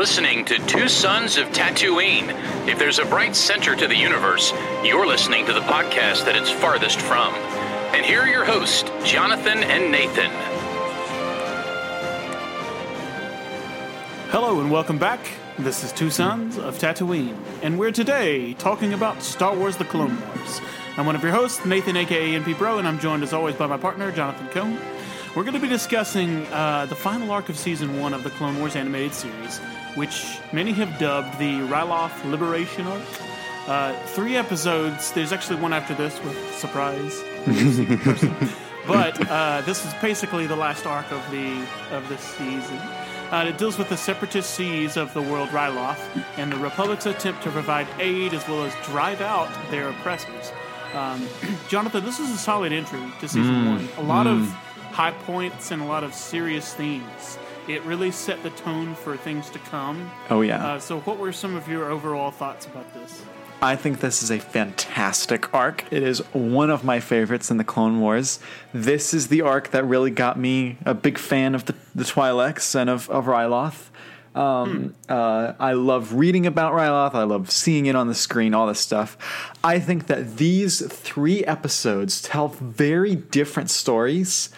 Listening to Two Sons of Tatooine. If there's a bright center to the universe, you're listening to the podcast that it's farthest from. And here are your hosts, Jonathan and Nathan. Hello and welcome back. This is Two Sons of Tatooine, and we're today talking about Star Wars The Clone Wars. I'm one of your hosts, Nathan aka NP Bro, and I'm joined as always by my partner, Jonathan Cohn. We're going to be discussing uh, the final arc of Season 1 of the Clone Wars animated series, which many have dubbed the Ryloth Liberation arc. Uh, three episodes, there's actually one after this with surprise. but uh, this is basically the last arc of the of this season. Uh, it deals with the separatist seas of the world Ryloth and the Republic's attempt to provide aid as well as drive out their oppressors. Um, Jonathan, this is a solid entry to season one. A lot of high points and a lot of serious themes. It really set the tone for things to come. Oh yeah. Uh, so, what were some of your overall thoughts about this? I think this is a fantastic arc. It is one of my favorites in the Clone Wars. This is the arc that really got me a big fan of the, the Twi'leks and of, of Ryloth. Um, uh, I love reading about Ryloth. I love seeing it on the screen, all this stuff. I think that these three episodes tell very different stories,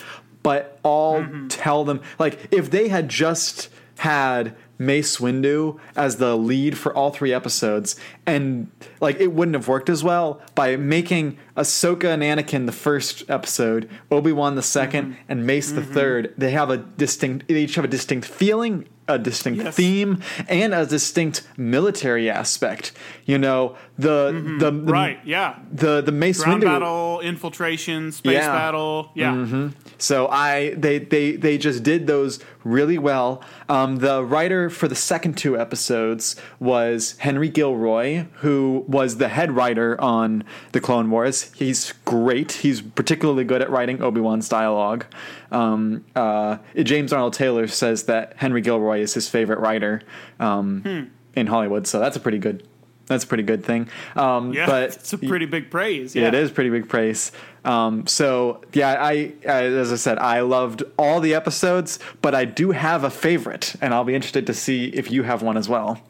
but all mm-hmm. tell them like if they had just had Mace Windu as the lead for all three episodes, and like it wouldn't have worked as well by making Ahsoka and Anakin the first episode, Obi Wan the 2nd mm-hmm. and Mace the mm-hmm. third. They have a distinct. They each have a distinct feeling, a distinct Yes. theme, and a distinct military aspect. You know the the, the Right, yeah. the the Mace Ground Windu battle, infiltration, space Yeah. battle. Yeah. So I they they they just did those really well. Um, the writer for the second two episodes was Henry Gilroy, who was the head writer on the Clone Wars. He's great. He's particularly good at writing Obi Wan's dialogue. Um, uh, James Arnold Taylor says that Henry Gilroy is his favorite writer um, in Hollywood. So that's a pretty good. That's a pretty good thing. Um, Yeah, but it's a pretty big praise. yeah, it is pretty big praise. Um, so yeah, I, I as I said, I loved all the episodes, but I do have a favorite, and I'll be interested to see if you have one as well.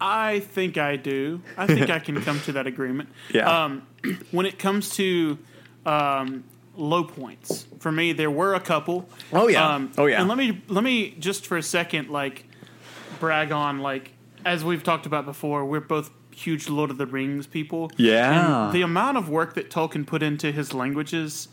I think I do. I think I can come to that agreement. Yeah. Um, when it comes to um, low points, for me, there were a couple. Oh, yeah. Um, Oh, yeah. And let me let me just for a second like brag on like as we've talked about before, we're both huge Lord of the Rings people. Yeah. And the amount of work that Tolkien put into his languages,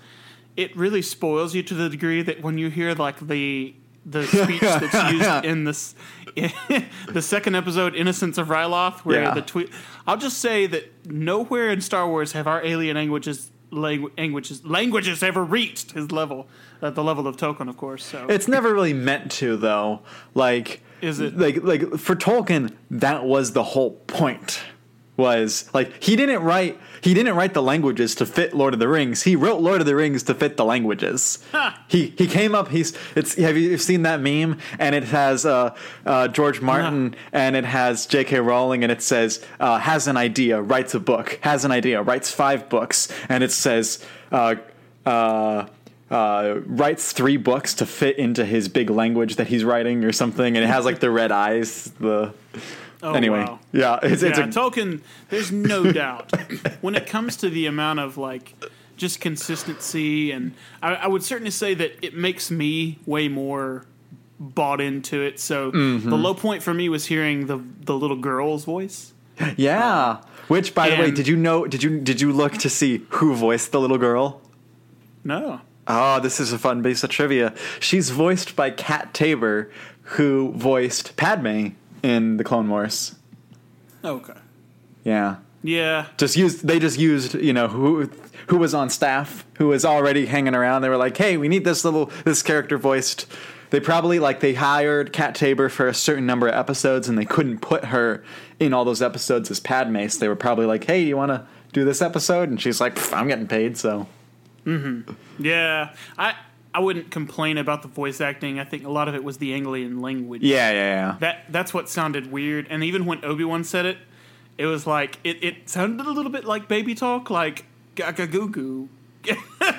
it really spoils you to the degree that when you hear like the the speech that's used in this in the second episode, Innocents of Ryloth, where Yeah. the tweet I'll just say that nowhere in Star Wars have our alien languages langu- languages languages ever reached his level at the level of Tolkien, of course. So It's never really meant to, though. Like, Is it? like like for Tolkien? That was the whole point. Was like he didn't write he didn't write the languages to fit Lord of the Rings. He wrote Lord of the Rings to fit the languages. He he came up. He's it's have you seen that meme? And it has uh, uh, George Martin and it has J.K. Rowling and it says uh, has an idea, writes a book, has an idea, writes five books, and it says. Uh, writes three books to fit into his big language that he's writing or something, and it has like the red eyes. The Oh, anyway, wow. yeah, it's, it's a, Tolkien. There's no doubt when it comes to the amount of like just consistency, and I, I would certainly say that it makes me way more bought into it. So Mm-hmm. the low point for me was hearing the the little girl's voice. yeah. Which, by the way, did you know? Did you did you look to see who voiced the little girl? No, Oh, this is a fun piece of trivia. She's voiced by Kat Taber, who voiced Padme in the Clone Wars. Oh, okay, Yeah. yeah, just used they just used you know who who was on staff who was already hanging around. They were like hey we need this little this character voiced. They probably like they hired Kat Taber for a certain number of episodes and they couldn't put her in all those episodes as Padme. So they were probably like hey you want to do this episode? And she's like I'm getting paid so yeah. I I wouldn't complain about the voice acting. I think a lot of it was the Anglian language. yeah yeah yeah That that's what sounded weird. And even when Obi Wan said it, it was like it, it sounded a little bit like baby talk, like gaga goo goo.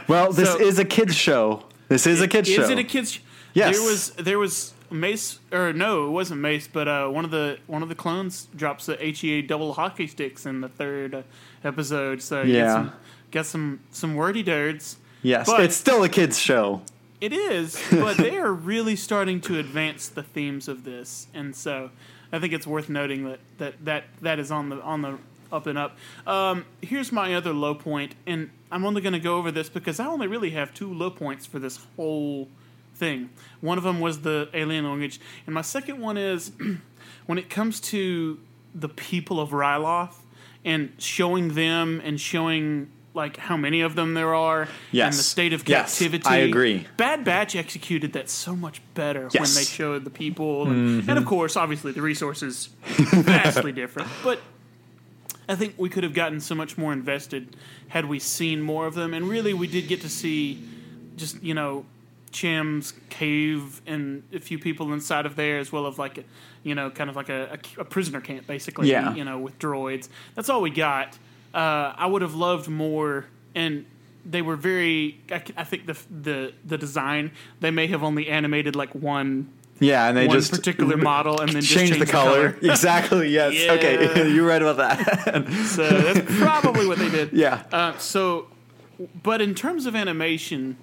well this So- is a kids show this is a kids show Is it a kids? Yes. There was there was Mace or no, it wasn't Mace, but uh, one of the one of the clones drops the HEA double hockey sticks in the third uh, episode. So Yeah. some, got some some wordy dirds. Yes, But- it's still a kids show. It is, but they are really starting to advance the themes of this, and so I think it's worth noting that that that, that is on the on the up and up. Um, here's my other low point, and I'm only going to go over this because I only really have two low points for this whole thing. One of them was the alien language, and my second one is when it comes to the people of Ryloth and showing them and showing like how many of them there are and the state of Yes, captivity. I agree. Bad Batch executed that so much better when they showed the people, and, mm-hmm. and of course, obviously, the resources vastly different. But I think we could have gotten so much more invested had we seen more of them. And really, we did get to see just you know Cham's cave and a few people inside of there, as well as like a, you know, kind of like a, a, a prisoner camp, basically. Yeah. You know, with droids. That's all we got. Uh, I would have loved more, and they were very. I think the the the design they may have only animated like one Yeah, and they one just particular model and then change change the color. exactly. Yes. Yeah. Okay. You're right about that. So that's probably what they did. yeah. Uh, so, but in terms of animation,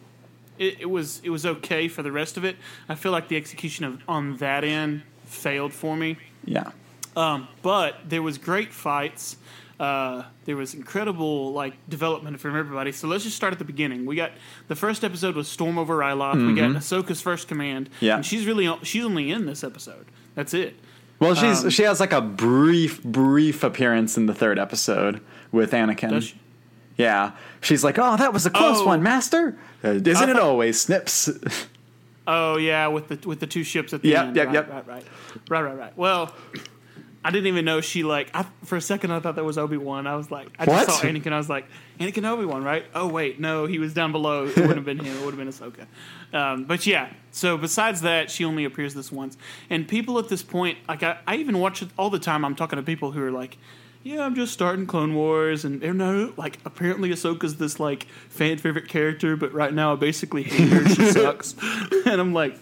it, it was it was okay for the rest of it. I feel like the execution of on that end failed for me. Yeah. Um, but there was great fights. Uh, there was incredible like development from everybody. So let's just start at the beginning. We got the first episode was Storm over Ryloth. We got Ahsoka's first command. Yeah. and she's really she's only in this episode. That's it. Well, she's Um, she has like a brief, brief appearance in the third episode with Anakin. Does she? Yeah, she's like, "Oh, that was a close Oh. one, Master." Uh, isn't it always? Snips. Oh yeah, with the with the two ships at the Yep, end. yep, right, yep. Right, right, right, right, right. Well, I didn't even know she like. I, for a second, I thought that was Obi Wan. I was like, I What? just saw Anakin. I was like, Anakin Obi Wan, right? Oh wait, no, he was down below. It wouldn't have been him. It would have been Ahsoka. Um, but yeah. So besides that, she only appears this once. And people at this point, like I, I even watch it all the time. I'm talking to people who are like. Yeah, I'm just starting Clone Wars, and they're no like apparently Ahsoka's this like fan favorite character, but right now I basically hate her. She sucks, and I'm like,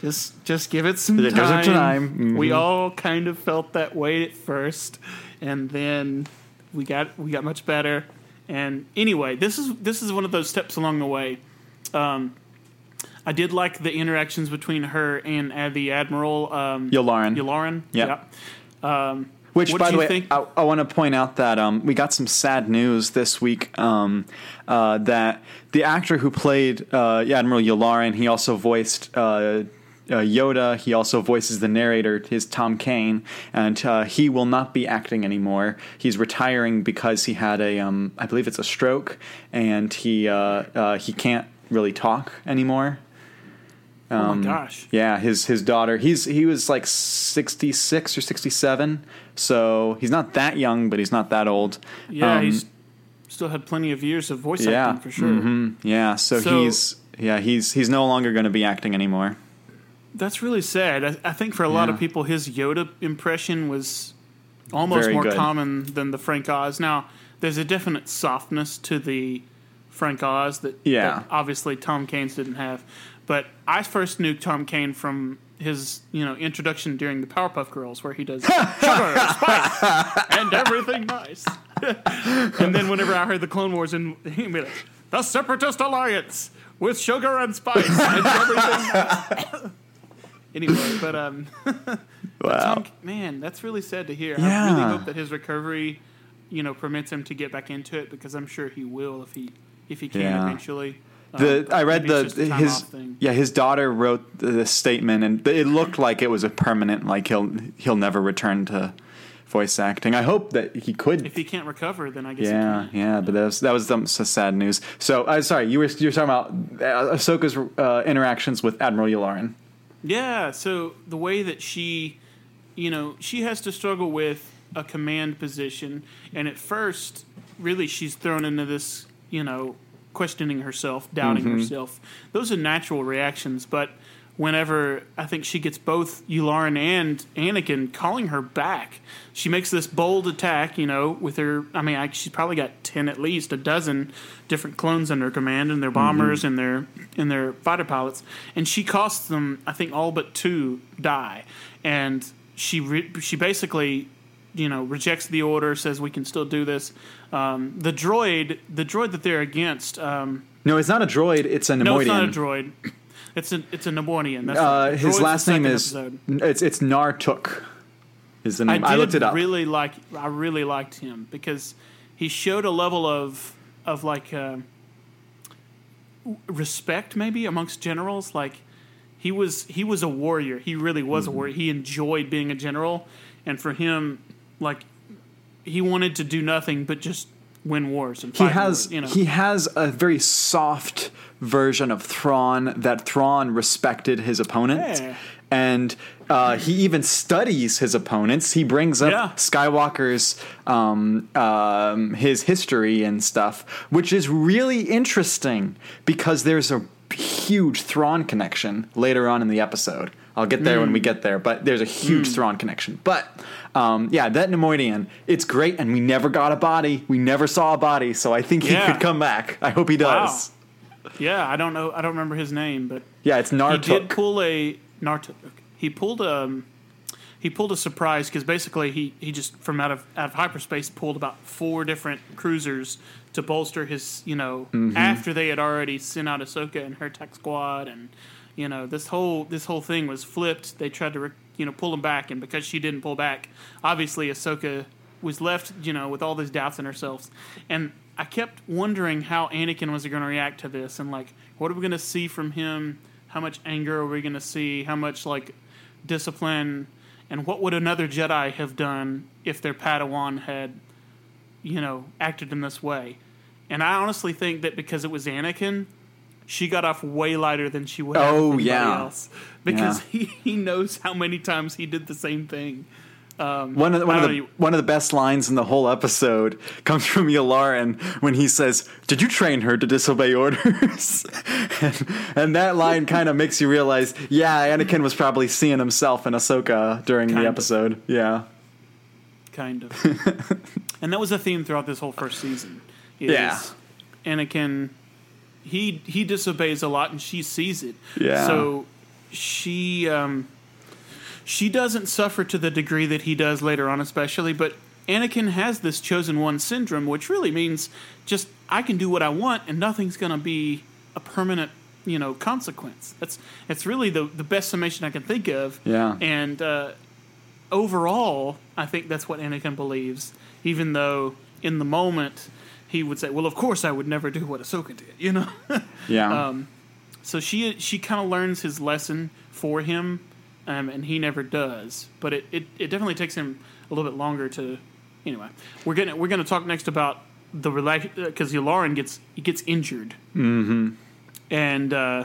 just just give it some it time. time. We Mhm. all kind of felt that way at first, and then we got we got much better. And anyway, this is this is one of those steps along the way. Um, I did like the interactions between her and uh, the admiral um, Yularen. Yularen. Yep. Yeah. Um, Which, what by the way, think? I, I want to point out that um, we got some sad news this week. Um, uh, that the actor who played uh, Admiral Yularen, he also voiced uh, uh, Yoda. He also voices the narrator, his Tom Kane, and uh, he will not be acting anymore. He's retiring because he had a, um, I believe it's a stroke, and he uh, uh, he can't really talk anymore. oh um, my gosh. Yeah, his his daughter. He's he was like sixty six or sixty seven, so he's not that young, but he's not that old. Yeah, Um, he's still had plenty of years of voice yeah acting for sure. mhm, yeah. So, So- he's yeah he's he's no longer going to be acting anymore. That's really sad. I, I think for a lot of people, his Yoda impression was almost Very more good. common than the Frank Oz. Now, there's a definite softness to the Frank Oz that, Yeah. that obviously Tom Kane's didn't have. But I first knew Tom Kane from his you know introduction during the Powerpuff Girls, where he does sugar, spice, and everything nice. and then whenever I heard the Clone Wars, and be like, "The Separatist Alliance with sugar and spice and everything." nice." anyway, but um, Wow. Tom, man, that's really sad to hear. I really hope that his recovery, you know, permits him to get back into it because I'm sure he will if he if he can Yeah. eventually. The Um, I read the it's just a time his thing. yeah his daughter wrote the statement and it looked like it was a permanent like he'll he'll never return to voice acting. I hope that he could If he can't recover, then I guess Yeah, he can. yeah, but that was that was some, some sad news. So, uh, sorry, you were you were talking about uh, Ahsoka's uh, interactions with Admiral Yularen. Yeah, so the way that she, you know, she has to struggle with a command position, and at first, really, she's thrown into this, you know, questioning herself, doubting Mm-hmm. herself. Those are natural reactions, but whenever I think she gets both Yularen and Anakin calling her back. She makes this bold attack, you know, with her. I mean, I, she's probably got ten, at least a dozen different clones under command, and their bombers and their and their fighter pilots, and she costs them, I think, all but two die, and she re- she basically. You know, rejects the order, says we can still do this. Um, the droid, the droid that they're against, um, No, it's not a droid. It's a Neimoidian. no, it's not a droid. It's a it's a Nebornian. That's Uh, right. his last name is episode. it's it's Mar Tuuk. Is the I name? did I, looked it up. really like. I really liked him because he showed a level of of like uh, respect, maybe amongst generals. Like he was he was a warrior. He really was Mm-hmm. a warrior. He enjoyed being a general, and for him, like he wanted to do nothing but just win wars and he has wars, you know. he has a very soft version of Thrawn that Thrawn respected his opponent. Yeah. And uh, he even studies his opponents. He brings up Yeah. Skywalker's um, um, his history and stuff, which is really interesting because there's a huge Thrawn connection later on in the episode. I'll get there when Hmm. we get there, but there's a huge Thrawn connection. But um, yeah, that Neimoidian, it's great, and we never got a body. We never saw a body, so I think he could come back. I hope he does. yeah, I don't know. I don't remember his name, but Yeah, it's he did pull a Mar Tuuk. He pulled a he pulled a surprise because basically he, he just from out of out of hyperspace pulled about four different cruisers to bolster his you know Mm-hmm. after they had already sent out Ahsoka and her tech squad and you know this whole this whole thing was flipped. They tried to you know pull him back and because she didn't pull back, obviously Ahsoka was left you know with all these doubts in herself and. I kept wondering how Anakin was going to react to this, and like, what are we going to see from him? How much anger are we going to see? How much like discipline? And what would another Jedi have done if their Padawan had, you know, acted in this way? And I honestly think that because it was Anakin, she got off way lighter than she would Oh, yeah. else because Yeah. he, he knows how many times he did the same thing. Um, one of the, one of the one of the best lines in the whole episode comes from Yularen when he says, "Did you train her to disobey orders?" and, and that line kind of makes you realize, yeah, Anakin was probably seeing himself in Ahsoka during the of. episode. Yeah, kind of. and that was a theme throughout this whole first season. Yeah. Anakin, he he disobeys a lot, and she sees it. Yeah. So she um, she doesn't suffer to the degree that he does later on, especially. But Anakin has this chosen one syndrome, which really means just I can do what I want, and nothing's going to be a permanent. You know, consequence. That's it's really the the best summation I can think of. Yeah. And uh, overall, I think that's what Anakin believes, even though in the moment he would say, "Well, of course I would never do what Ahsoka did," you know. yeah, Um, so she she kind of learns his lesson for him, um, and he never does. But it, it, it definitely takes him a little bit longer to. Anyway, we're gonna we're gonna talk next about the relation because Yularen gets he gets injured, mm-hmm. and uh,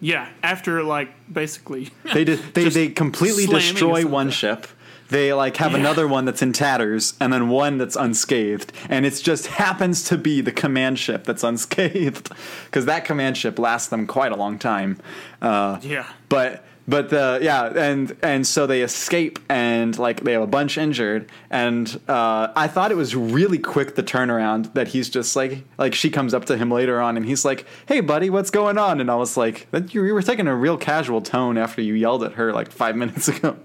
yeah, after like basically they did, they they completely destroy one ship. They like have Yeah. another one that's in tatters, and then one that's unscathed, and it just happens to be the command ship that's unscathed, because that command ship lasts them quite a long time. Uh, yeah. but but the yeah and and so they escape and like they have a bunch injured. And uh, I thought it was really quick the turnaround that he's just like like she comes up to him later on and he's like hey buddy what's going on? And I was like that you, you were taking a real casual tone after you yelled at her like five minutes ago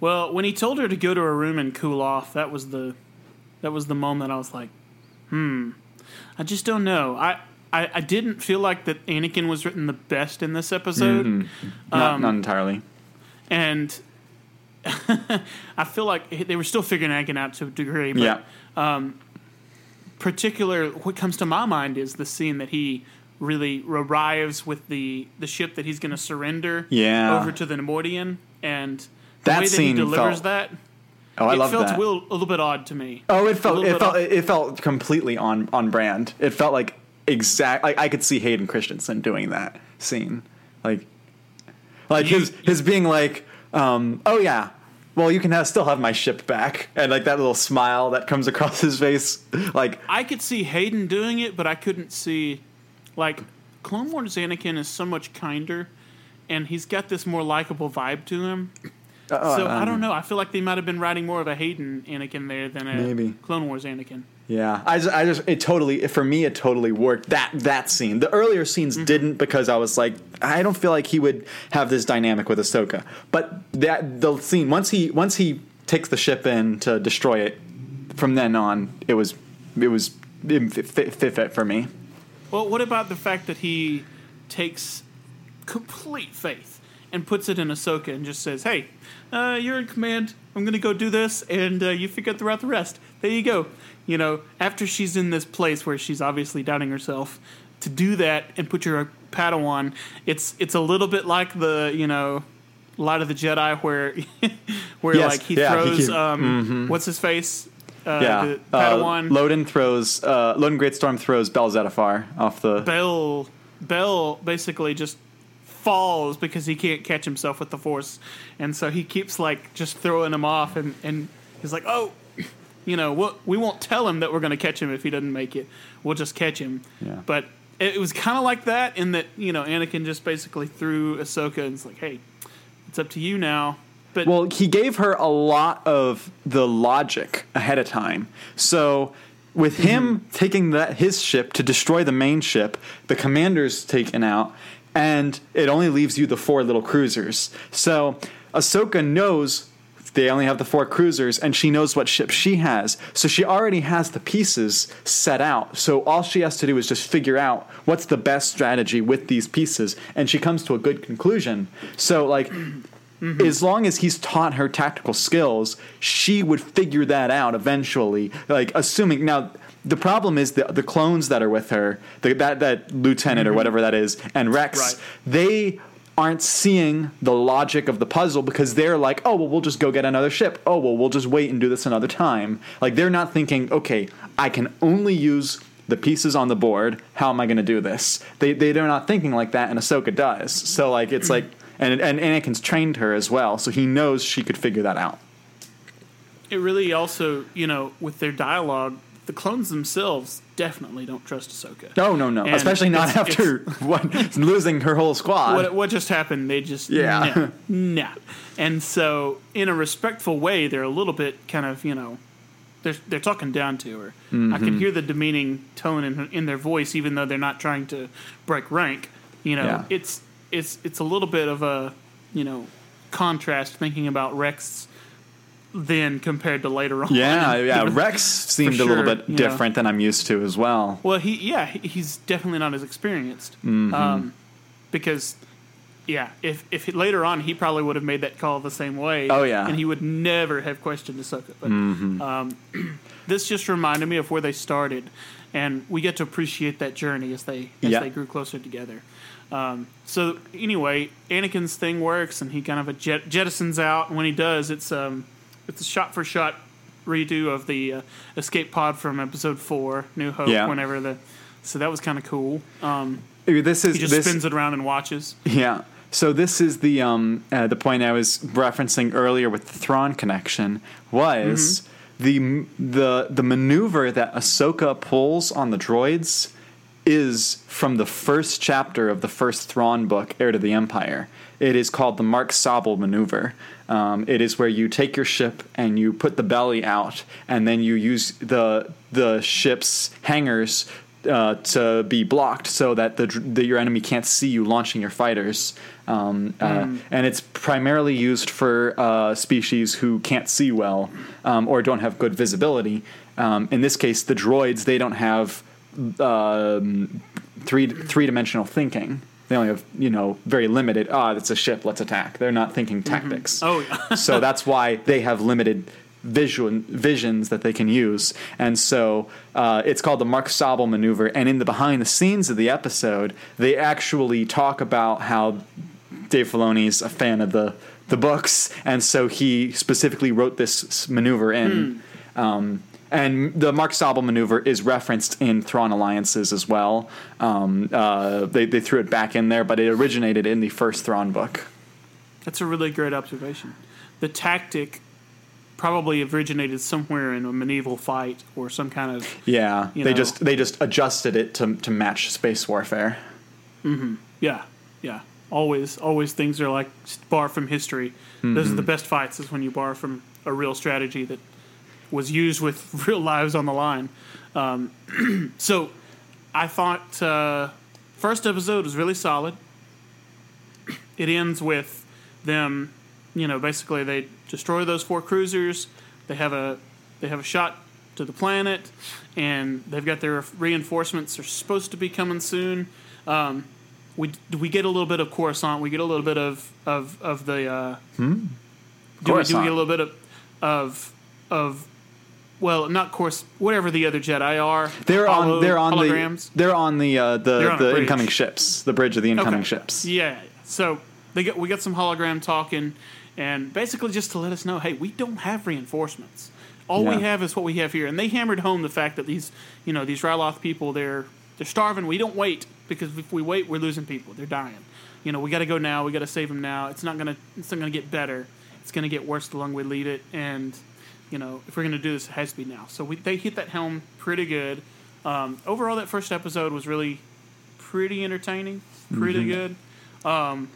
Well, when he told her to go to her room and cool off, that was the that was the moment I was like, hmm, I just don't know. I I, I didn't feel like that Anakin was written the best in this episode, not, Um, not entirely and I feel like they were still figuring Anakin out to a degree. But yeah particular, what comes to my mind is the scene that he really arrives with the the ship that he's going to surrender Yeah. over to the Neimoidian, and That that he scene delivers felt- that. oh I it love felt that a little, a little bit odd to me. Oh, it felt it felt odd. it felt completely on on brand. It felt like exact like I could see Hayden Christensen doing that scene. Like like You- his his being like um oh yeah. Well, you can have, still have my ship back, and like that little smile that comes across his face, like I could see Hayden doing it, but I couldn't see like Clone Wars Anakin is so much kinder, and he's got this more likable vibe to him. Uh, so I don't know. I feel like they might have been writing more of a Hayden Anakin there than a Maybe. Clone Wars Anakin. Yeah, I just, I just, it totally, for me, it totally worked. That that scene, the earlier scenes Mm-hmm. didn't because I was like, I don't feel like he would have this dynamic with Ahsoka. But that the scene once he once he takes the ship in to destroy it, from then on, it was it was it fit, fit, fit for me. Well, what about the fact that he takes complete faith and puts it in Ahsoka and just says, "Hey, uh, you're in command. I'm going to go do this, and uh, you figure out the rest. There you go." You know, after she's in this place where she's obviously doubting herself, to do that and put your Padawan, it's it's a little bit like the you know. Light of the Jedi, where where Yes, like he yeah, throws he- um, what's his face, uh, yeah, the uh, Padawan Loden throws uh, Loden Greatstorm throws Bell Zettifar off the. Bell Bell basically just falls because he can't catch himself with the force, and so he keeps like just throwing him off, and and he's like, oh, you know, we'll, we won't tell him that we're going to catch him if he doesn't make it. We'll just catch him. Yeah. But it, it was kind of like that in that you know Anakin just basically threw Ahsoka and it's like, hey, it's up to you now. But Well, he gave her a lot of the logic ahead of time. So with him mm-hmm. taking that his ship to destroy the main ship, the commander's taken out, and it only leaves you the four little cruisers. So Ahsoka knows they only have the four cruisers, and she knows what ship she has. So she already has the pieces set out. So all she has to do is just figure out what's the best strategy with these pieces, and she comes to a good conclusion. So like mm-hmm. as long as he's taught her tactical skills, she would figure that out eventually. Like assuming now, the problem is the the clones that are with her, the, that that lieutenant or mm-hmm. whatever that is, and Rex, Right. they aren't seeing the logic of the puzzle because they're like, oh well, we'll just go get another ship. Oh well, we'll just wait and do this another time. Like they're not thinking, okay, I can only use the pieces on the board. How am I going to do this? They they they're not thinking like that, and Ahsoka does. So like it's like. And, and Anakin's trained her as well, so he knows she could figure that out. it really also, you know, with their dialogue, the clones themselves definitely don't trust Ahsoka. No, no, no. And Especially not it's- after what, losing her whole squad. what, what just happened? They just Yeah. nah, nah. And so, in a respectful way, they're a little bit kind of you know, they're they're talking down to her. I Mm-hmm. can hear the demeaning tone in in their voice, even though they're not trying to break rank. You know, Yeah. it's it's it's a little bit of a you know contrast thinking about Rex then compared to later on. yeah, yeah. Rex seemed for a little bit different than I'm used to as well. Well, he yeah, he's definitely not as experienced. Mm-hmm. Um, because yeah, if if later on he probably would have made that call the same way. Oh, yeah. and he would never have questioned Ahsoka. But Mm-hmm. um, this just reminded me of where they started, and we get to appreciate that journey as they as Yeah. they grew closer together. Um, so anyway, Anakin's thing works, and he kind of a jet, jettisons out. And when he does, it's um, it's a shot for shot redo of the uh, escape pod from Episode Four, New Hope. Yeah. Whenever the so that was kind of cool. Um, This is he just this, spins it around and watches. Yeah. So this is the um uh, the point I was referencing earlier with the Thrawn connection was the the the maneuver that Ahsoka pulls on the droids is from the first chapter of the first Thrawn book, Heir to the Empire. It is called the Marg Sabl maneuver. Um, it is where you take your ship and you put the belly out, and then you use the the ship's hangars uh, to be blocked so that the, the your enemy can't see you launching your fighters. Um, uh, and it's primarily used for uh, species who can't see well um, or don't have good visibility. Um, in this case, the droids they don't have um, three three dimensional thinking. They only have you know very limited. Ah, it's a ship. Let's attack. They're not thinking tactics Oh yeah, so that's why they have limited vision visions that they can use, and so uh, it's called the Marg Sabl maneuver. And in the behind the scenes of the episode, they actually talk about how Dave Filoni's a fan of the the books, and so he specifically wrote this maneuver in. Um, and the Marg Sabl maneuver is referenced in Thrawn Alliances as well. Um, uh, they, they threw it back in there, but it originated in the first Thrawn book. that's a really great observation. The tactic probably originated somewhere in a medieval fight or some kind of Yeah, they know. just they just adjusted it to to match space warfare. Yeah, yeah. Always, always things are like borrow from history. Those are the best fights. Is when you borrow from a real strategy that was used with real lives on the line. Um, so, I thought uh, first episode was really solid. It ends with them, you know, basically they destroy those four cruisers. They have a they have a shot to the planet, and they've got their reinforcements are supposed to be coming soon. Um, we do we get a little bit of Coruscant. We get a little bit of of of the. Uh, do, we, do we get a little bit of of of well, not course whatever the other Jedi are. They're Holo- on. They're on holograms. the. They're on the uh, the on the incoming ships. The bridge of the incoming Okay. ships. Yeah. So they get we got some hologram talking, and basically just to let us know, hey, we don't have reinforcements. All we have is what we have here, and they hammered home the fact that these, you know, these Ryloth people, they're they're starving. We don't wait because if we wait, we're losing people. They're dying. You know, we got to go now. We got to save them now. It's not gonna it's not gonna get better. It's gonna get worse the longer we leave it, and you know, if we're gonna do this, it has to be now. So we they hit that helm pretty good. Um, overall, that first episode was really pretty entertaining, pretty good. Um,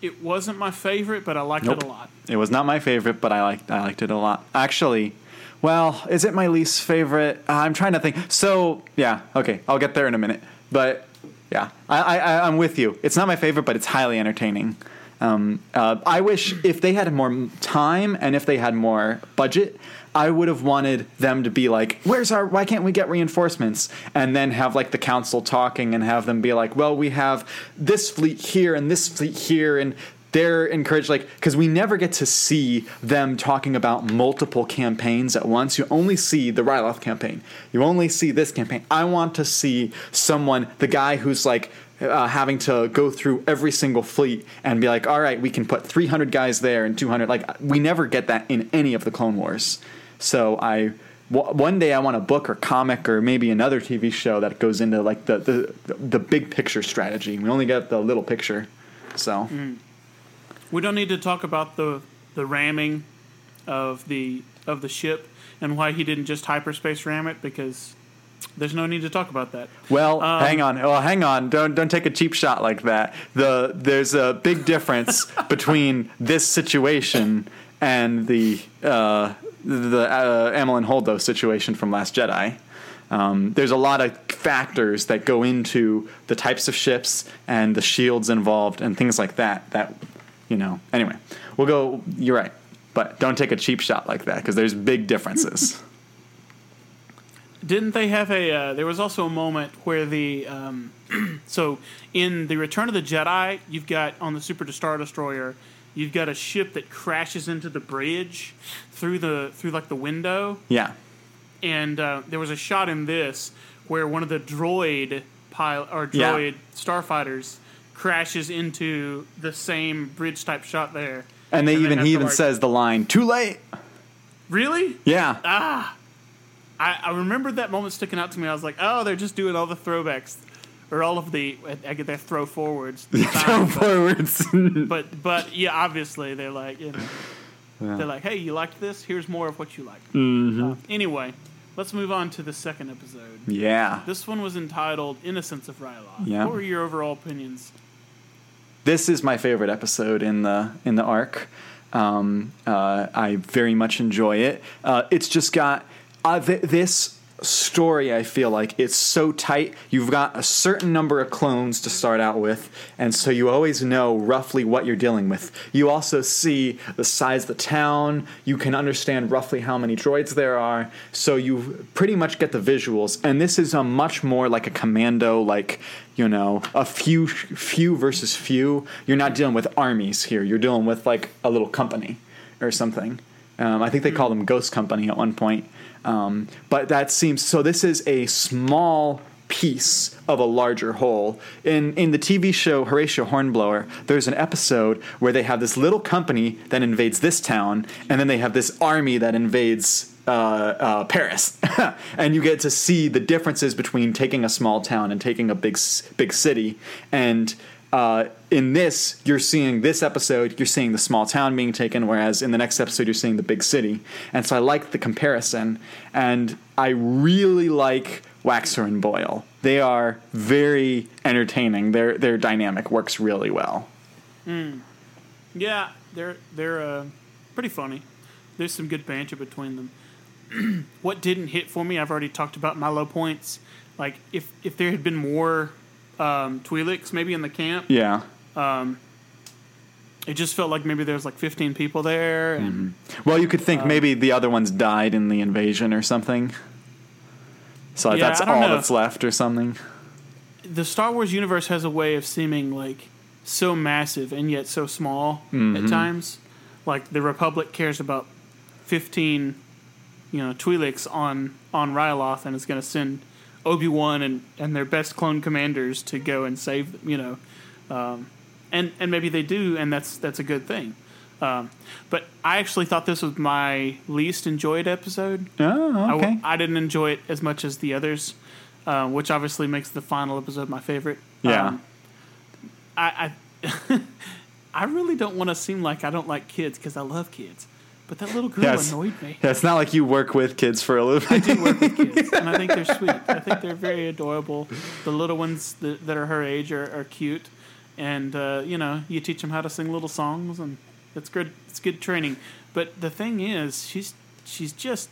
it wasn't my favorite, but I liked Nope. it a lot. It was not my favorite, but I liked I liked it a lot. Actually, well, is it my least favorite? Uh, I'm trying to think. So yeah, okay, I'll get there in a minute. But yeah, I I- I'm with you. It's not my favorite, but it's highly entertaining. Um, uh, I wish if they had more time and if they had more budget, I would have wanted them to be like, "Where's our? Why can't we get reinforcements?" And then have like the council talking and have them be like, "Well, we have this fleet here and this fleet here and." they're encouraged like because we never get to see them talking about multiple campaigns at once you only see the Ryloth campaign you only see this campaign i want to see someone the guy who's like uh, having to go through every single fleet and be like all right we can put 300 guys there and 200 like we never get that in any of the clone wars. So I one day I want a book or comic or maybe another TV show that goes into like the the, the big picture strategy. We only get the little picture, so. We don't need to talk about the the ramming of the of the ship and why he didn't just hyperspace ram it because there's no need to talk about that. Well, Um, hang on. Well, hang on. Don't don't take a cheap shot like that. The there's a big difference between this situation and the uh, the uh, Amilyn Holdo situation from Last Jedi. Um, there's a lot of factors that go into the types of ships and the shields involved and things like that. That you know. Anyway, we'll go. You're right, but don't take a cheap shot like that because there's big differences. Didn't they have a? Uh, there was also a moment where the um, so in the Return of the Jedi, you've got on the Super Star Destroyer, you've got a ship that crashes into the bridge through the through like the window, yeah. and uh, there was a shot in this where one of the droid pilot or Yeah. droid starfighters crashes into the same bridge type shot there. And they And even he even like- says the line "too late." Really? Yeah. I, I remember that moment sticking out to me. I was like, oh, they're just doing all the throwbacks, or all of the I get their throw forwards. Throw but, forwards. but but yeah, obviously they're like you know, they're like, hey, you liked this? Here's more of what you like. Mm-hmm. Uh, anyway, let's move on to the second episode. yeah. This one was entitled "Innocents of Ryloth." Yeah. What were your overall opinions? This is my favorite episode in the in the arc. Um, uh, I very much enjoy it. Uh, it's just got uh, th- this story. I feel like it's so tight. You've got a certain number of clones to start out with, and so you always know roughly what you're dealing with. You also see the size of the town. You can understand roughly how many droids there are. So you pretty much get the visuals. And this is a much more like a commando, like you know, a few few versus few. You're not dealing with armies here. You're dealing with like a little company or something. Um, I think they called them Ghost Company at one point. Um, but that seems so. This is a small piece of a larger whole. In in the TV show Horatio Hornblower, there's an episode where they have this little company that invades this town, and then they have this army that invades uh, uh, Paris, and you get to see the differences between taking a small town and taking a big big city. And uh, in this, you're seeing this episode, you're seeing the small town being taken, whereas in the next episode, you're seeing the big city. And so I like the comparison, and I really like Waxer and Boil. they are very entertaining. Their their dynamic works really well. Yeah, they're they're uh, pretty funny. There's some good banter between them. what didn't hit for me, I've already talked about my low points. Like if if there had been more um, Twi'leks maybe in the camp, Yeah. Um, it just felt like maybe there's like 15 people there, and Well, you could think maybe the other ones died in the invasion or something. So like, Yeah, that's all know. that's left or something. the Star Wars universe has a way of seeming like so massive and yet so small Mm-hmm. at times. Like the Republic cares about 15, you know, Twi'leks on on Ryloth and is going to send Obi Wan and and their best clone commanders to go and save them. You know, um, and and maybe they do, and that's that's a good thing. Um, but I actually thought this was my least enjoyed episode. Oh, I, okay. I didn't enjoy it as much as the others, uh, which obviously makes the final episode my favorite. Yeah. Um, I I, I really don't want to seem like I don't like kids because I love kids, but that little girl Yes. annoyed me. yeah, it's not like you work with kids for a living. I do work with kids, and I think they're sweet. I think they're very adorable. The little ones that, that are her age are, are cute, and uh, you know you teach them how to sing little songs, and it's good. It's good training. But the thing is, she's she's just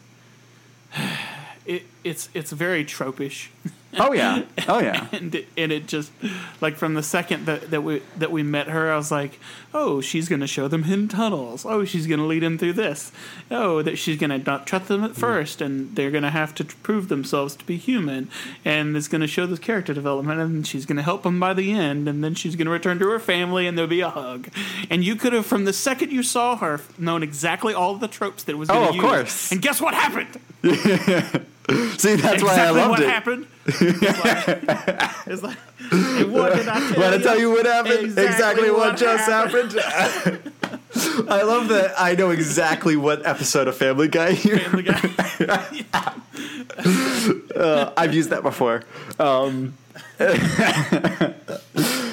it, it's it's very tropish. oh yeah. Oh yeah. and it, and it just like from the second that, that we that we met her, I was like, oh, she's gonna show them hidden tunnels. Oh, she's gonna lead them through this. Oh, that she's gonna not trust them at mm. first, and they're gonna have to prove themselves to be human, and it's gonna show this character development, and she's gonna help them by the end, and then she's gonna return to her family, and there'll be a hug. And you could have, from the second you saw her, known exactly all of the tropes that it was gonna Oh, of use. course. And guess what happened? See, that's why I exactly loved what it. happened. It's like, it's like, what did I tell you? tell you what happened? Exactly Exactly, what, what just happened. I love that I know exactly what episode of Family Guy. And the guy, Uh, I've used that before. Um, that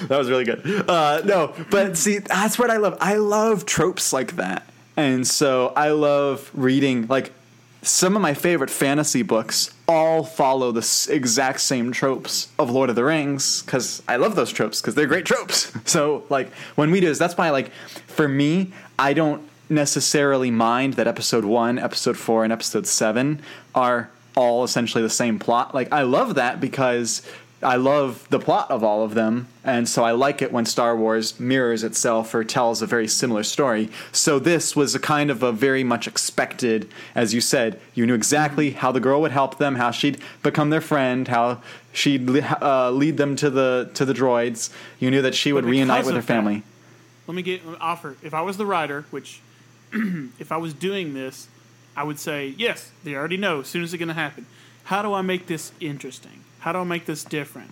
was really good. Uh, no, but see, that's what I love. I love tropes like that. And so I love reading, like, some of my favorite fantasy books all follow the exact same tropes of Lord of the Rings because I love those tropes because they're great tropes. So, like, when we do this, that's why, like, for me, I don't necessarily mind that episode one, episode four, and episode seven are all essentially the same plot. Like, I love that because I love the plot of all of them, and so I like it when Star Wars mirrors itself or tells a very similar story. So this was a kind of a very much expected, as you said, you knew exactly how the girl would help them, how she'd become their friend, how she'd uh, lead them to the to the droids. You knew that she would reunite with her that- family. let me get offer. If I was the writer, which if I was doing this, I would say yes. They already know as soon as it's going to happen. How do I make this interesting? How do I make this different?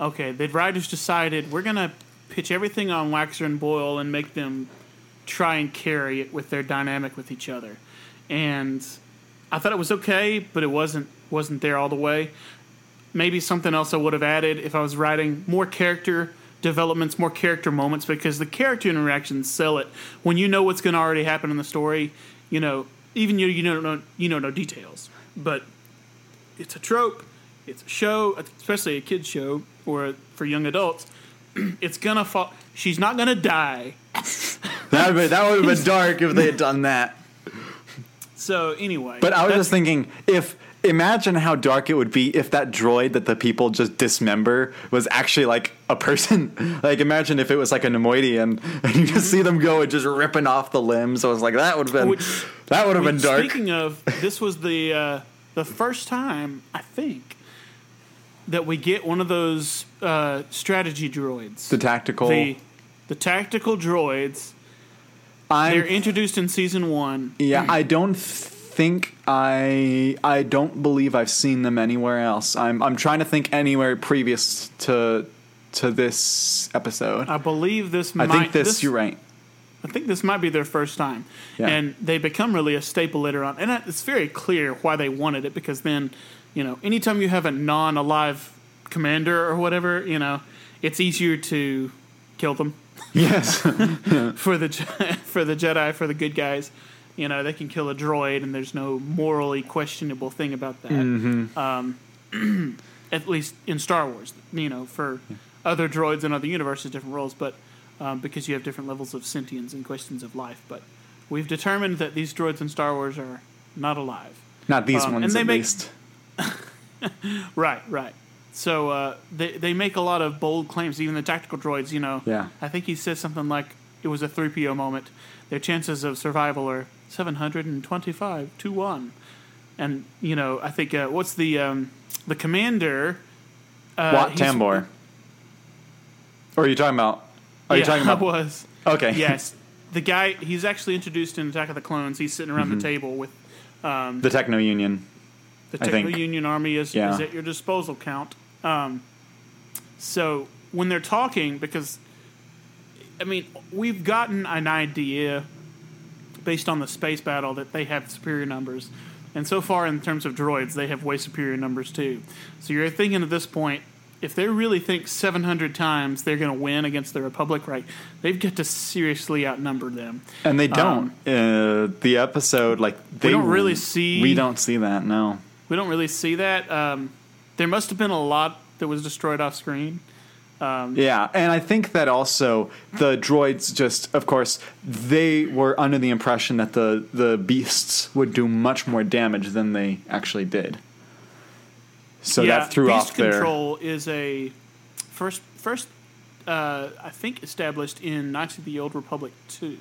Okay, the writers decided we're to pitch everything on Waxer and Boil and make them try and carry it with their dynamic with each other. And I thought it was okay, but it wasn't wasn't there all the way. Maybe something else I would have added if I was writing more character developments, more character moments, because the character interactions sell it. When you know what's going to already happen in the story, you know, even you you don't know you know no details, but it's a trope, it's a show, especially a kids show or for young adults. It's gonna fall. She's not gonna die. That would that would have been dark if they had done that. So anyway, But I was just thinking, if imagine how dark it would be if that droid that the people just dismember was actually like a person. like imagine if it was like a Neimoidian and you just see them go and just ripping off the limbs. I was like, that would have been Which- that would have been dark. Speaking of, this was the uh, the first time I think that we get one of those uh, strategy droids. the tactical. the the tactical droids. I'm They're introduced in season one. Yeah, I don't think I I don't believe I've seen them anywhere else. I'm I'm trying to think anywhere previous to to this episode. I believe this. I might, think this, you're right. I think this might be their first time, Yeah. and they become really a staple later on. And it's very clear why they wanted it because then, you know, anytime you have a non-alive commander or whatever, you know, it's easier to kill them. Yes. for the for the Jedi for the good guys. You know, they can kill a droid, and there's no morally questionable thing about that. Um, at least in Star Wars. You know, for other droids in other universes, different roles, but um, because you have different levels of sentience and questions of life. But we've determined that these droids in Star Wars are not alive. Not these Um, and ones, they at make- least. Right, right. So uh, they they make a lot of bold claims. Even the tactical droids, you know. Yeah. I think he says something like it was a three PO moment. Their chances of survival are seven hundred and twenty five to one. And you know, I think uh, what's the um, the commander? Uh, Wat Tambor. Or are you talking about? Are you talking about? I was. Okay. Yes, the guy. He's actually introduced in Attack of the Clones. He's sitting around Mm-hmm. the table with the Techno Union. The I Techno think. Union Army is, Yeah. is at your disposal, Count. Um, so when they're talking, because I mean, we've gotten an idea based on the space battle that they have superior numbers, and so far in terms of droids, they have way superior numbers too. So you're thinking at this point. If they really think 700 times they're going to win against the Republic, right? They've got to seriously outnumber them. And they don't. uh, the episode, like they Um, don't really see- We don't see that. No. We don't really see that. Um, there must have been a lot that was destroyed off screen. Yeah, and I think that also the droids just, of course, they were under the impression that the the beasts would do much more damage than they actually did. So that threw Beast off their. Control is a first first uh, I think established in Knights of the Old Republic two,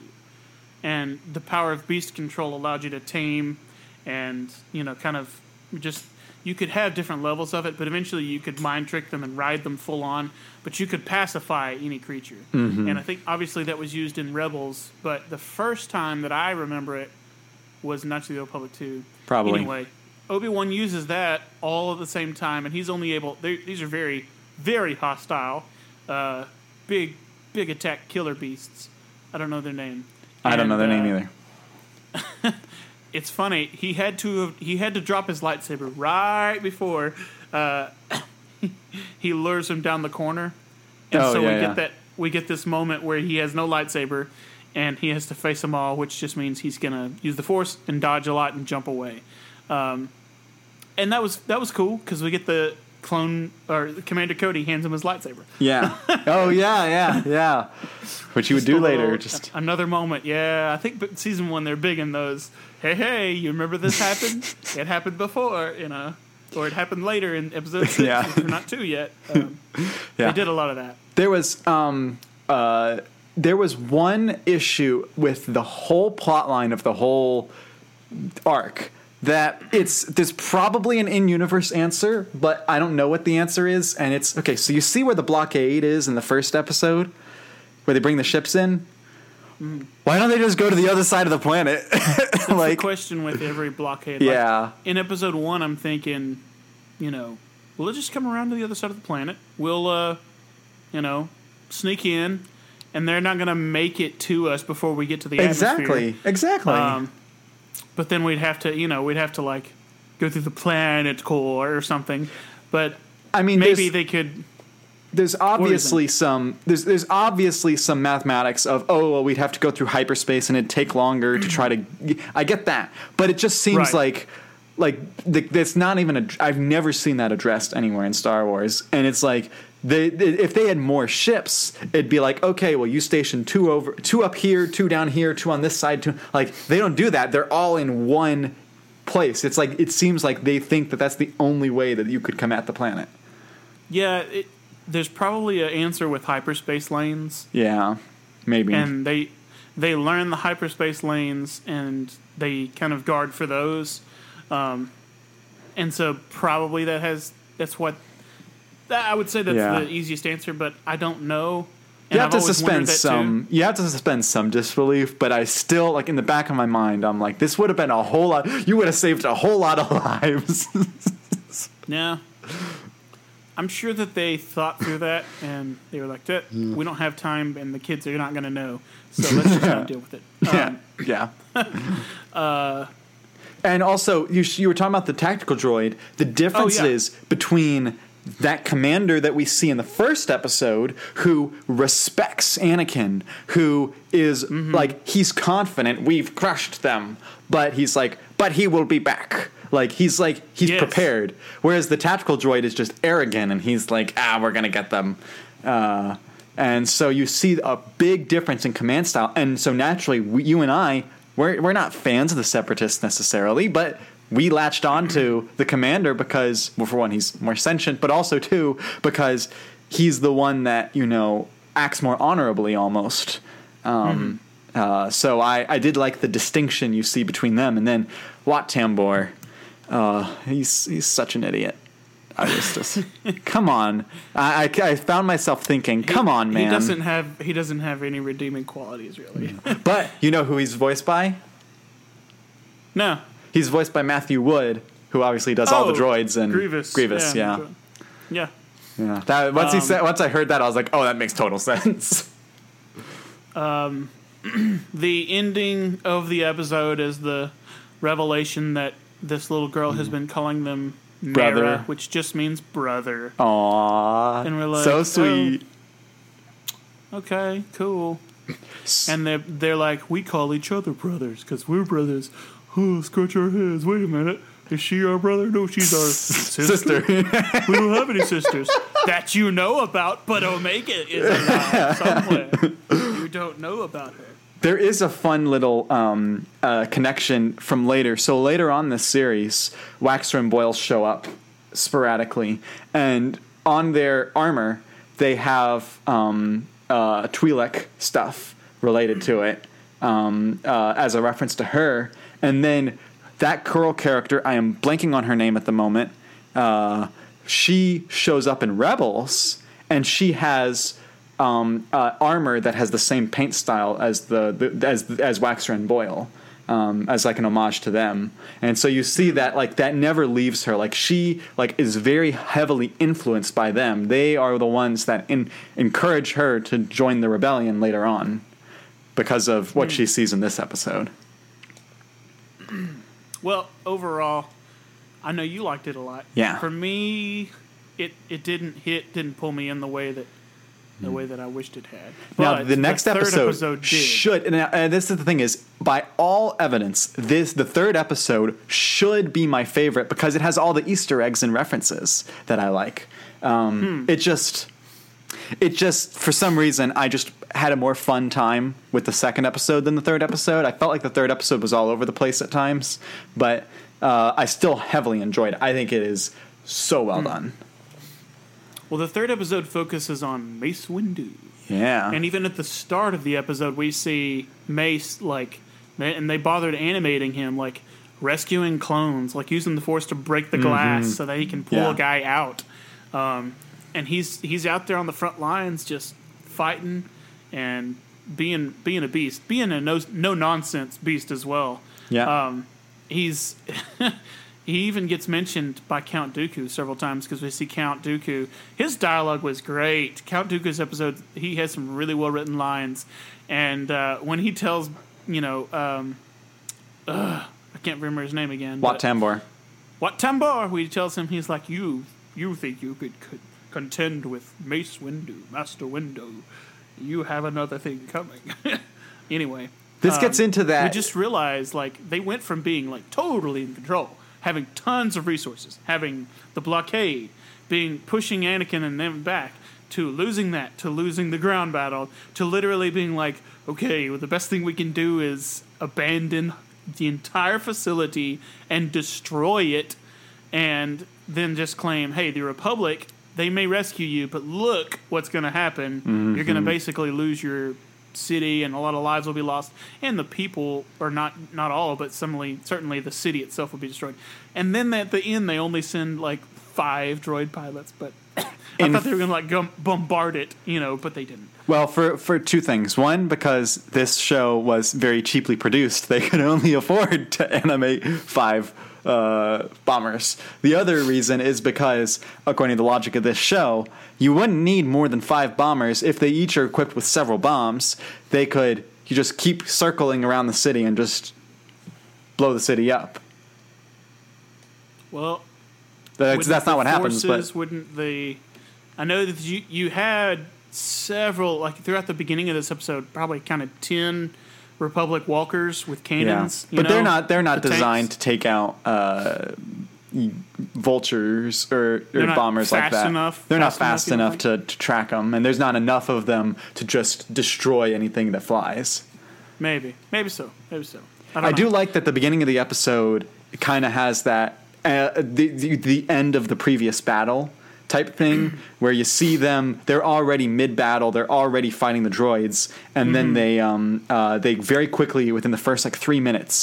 and the power of Beast Control allowed you to tame and you know kind of just you could have different levels of it, but eventually you could mind trick them and ride them full on. But you could pacify any creature, Mm-hmm. and I think obviously that was used in Rebels. But the first time that I remember it was Knights of the Old Republic two. Probably. Anyway, Obi Wan uses that all at the same time, and he's only able. These are very, very hostile, uh, big, big attack killer beasts. I don't know their name. I don't know their And, name uh, either. It's funny. He had to he had to drop his lightsaber right before uh, he lures him down the corner, and Oh, so yeah, we yeah. get that we get this moment where he has no lightsaber, and he has to face them all, which just means he's gonna use the force and dodge a lot and jump away. Um, and that was that was cool because we get the clone or Commander Cody hands him his lightsaber. Yeah. oh yeah, yeah, yeah. Which you would do later. little- Just another moment. Yeah, I think season one they're big in those. Hey, hey, you remember this happened? it happened before, you know, or it happened later in episode six. Yeah. we're not two yet. Um, yeah. They did a lot of that. There was um uh there was one issue with the whole plot line of the whole arc that it's there's probably an in-universe answer, but I don't know what the answer is. And it's okay. So you see where the blockade is in the first episode, where they bring the ships in. Why don't they just go to the other side of the planet? the like, question with every blockade. Like, yeah, in episode one, I'm thinking, you know, will it just come around to the other side of the planet? We'll, uh, you know, sneak in, and they're not going to make it to us before we get to the atmosphere. exactly, exactly. Um, but then we'd have to, you know, we'd have to like go through the planet core or something. But I mean, maybe they could. there's obviously some there's there's obviously some mathematics of oh well we'd have to go through hyperspace and it'd take longer to try to I get that but it just seems Right. like like the, that's not even a I've never seen that addressed anywhere in Star Wars and it's like they, if they had more ships it'd be like okay well you station two over two up here two down here two on this side two like they don't do that. They're all in one place. It's like it seems like they think that that's the only way that you could come at the planet. Yeah, it, there's probably an answer with hyperspace lanes, yeah maybe. And they they learn the hyperspace lanes and they kind of guard for those. Um, and so probably that has that's what that, I would say that's Yeah. the easiest answer, but I don't know. And you have I've to suspend that too. some you have to suspend some disbelief but i still like in the back of my mind i'm like this would have been a whole lot you would have saved a whole lot of lives Yeah. I'm sure that they thought through that and they were like, "That we don't have time, and the kids are not going to know, so let's just not deal with it." Um, yeah yeah and also you, you were talking about the tactical droid the difference Oh, yeah. is between that commander that we see in the first episode who respects Anakin, who is, like he's confident we've crushed them, but he's like, but he will be back. Like he's like he's Yes. prepared. Whereas the tactical droid is just arrogant and he's like, ah, we're gonna get them. Uh, and so you see a big difference in command style. And so naturally, we, you and I, we're, we're not fans of the separatists necessarily, but we latched on to the commander because, well, for one, he's more sentient, but also, too because he's the one that, you know, acts more honorably almost. Um, uh, so I, I did like the distinction you see between them. And then Wat Tambor, uh, he's, he's such an idiot. I was just, come on. I, I, I found myself thinking, come on, man. He doesn't have he doesn't have any redeeming qualities really. But you know who he's voiced by? no. He's voiced by Matthew Wood, who obviously does all the Oh, droids and Grievous. Grievous, yeah, Yeah. yeah. That, once he Um, said, once I heard that, I was like, oh, that makes total sense. The ending of the episode is the revelation that this little girl has been calling them Brother. Which just means brother. Aww, And we're like, so oh. sweet. Okay, cool. And they're they're like, we call each other brothers because we're brothers. Oh, scratch our heads. Wait a minute. Is she our brother? No, she's our sister. Sister, We don't have any sisters that you know about, but Omega is alive somewhere. You don't know about her. there is a fun little um, uh, connection from later. So later on this series, Waxer and Boil show up sporadically, and on their armor they have um, uh, Twi'lek stuff related to it um, uh, as a reference to her, and then that Curl character, I am blanking on her name at the moment. Uh, she shows up in Rebels, and she has um, uh, armor that has the same paint style as the, the as as Waxer and Boil, um, as like an homage to them. And so you see that like that never leaves her. Like she like is very heavily influenced by them. They are the ones that in, encourage her to join the rebellion later on because of what hmm. she sees in this episode. Well, overall, I know you liked it a lot. Yeah. For me, it it didn't hit, didn't pull me in the way that the hmm. way that I wished it had. Now But the next third episode, did. should and, and this is the thing is by all evidence this the third episode should be my favorite because it has all the Easter eggs and references that I like. Um, hmm. It just it just for some reason I just had a more fun time with the second episode than the third episode. I felt like the third episode was all over the place at times, but uh, I still heavily enjoyed it. I think it is so well done. Well, the third episode focuses on Mace Windu. Yeah, And even at the start of the episode, we see Mace like, and they bothered animating him like rescuing clones, like using the Force to break the glass so that he can pull Mm-hmm. Yeah. a guy out. Um, and he's he's out there on the front lines, just fighting and being being a beast, being a no no nonsense beast as well. yeah. Um, he's he even gets mentioned by Count Dooku several times because we see Count Dooku. His dialogue was great. Count Dooku's episode, he has some really well written lines, and uh, when he tells, you know, um, ugh, I can't remember his name again. Wat Tambor. Wat Tambor? He tells him he's like you. You think you could, could contend with Mace Windu, Master Windu? You have another thing coming. anyway, This gets um, into that. we just realized like they went from being like totally in control, having tons of resources, having the blockade, being pushing Anakin and them back, to losing that, to losing the ground battle, to literally being like, okay, well, the best thing we can do is abandon the entire facility and destroy it, and then just claim, hey, the Republic. They may rescue you, but look what's going to happen. Mm-hmm. You're going to mm-hmm. basically lose your city and a lot of lives will be lost. And the people or not not all but certainly certainly the city itself will be destroyed. And then at the end they only send like five droid pilots but i thought they were gonna like gum- bombard it you know but they didn't. Well, for for two things. One, because this show was very cheaply produced, they could only afford to animate five uh, bombers. The other reason is because, according to the logic of this show, you wouldn't need more than five bombers if they each are equipped with several bombs. They could you just keep circling around the city and just blow the city up. well That's, that's not what happens. But wouldn't the? I know that you you had several like throughout the beginning of this episode, probably kind of ten Republic walkers with yeah, cannons. you but they're not they're not the tanks. designed to take out uh, vultures or, or bombers like that. enough- they're not fast fast enough, enough, to, to track them, and there's not enough of them to just destroy anything that flies. Maybe, maybe so, maybe so. I, I know. do like that the beginning of the episode kind of has that uh, the, the the end of the previous battle type thing where you see them they're already mid battle they're already fighting the droids and Mm-hmm. then they um uh, they very quickly within the first like three minutes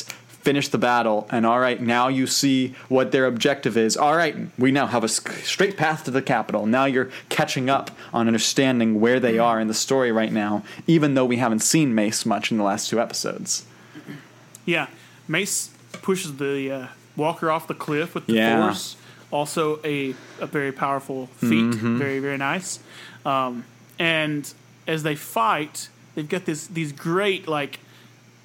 finish the battle and all right now you see what their objective is all right we now have a straight path to the capital now you're catching up on understanding where they are in the story right now even though we haven't seen mace much in the last two episodes Yeah, Mace pushes the uh, Walker off the cliff with the Yeah. Force. Also, a a very powerful feat. Mm-hmm. Very very nice. Um, and as they fight, they've got this these great like.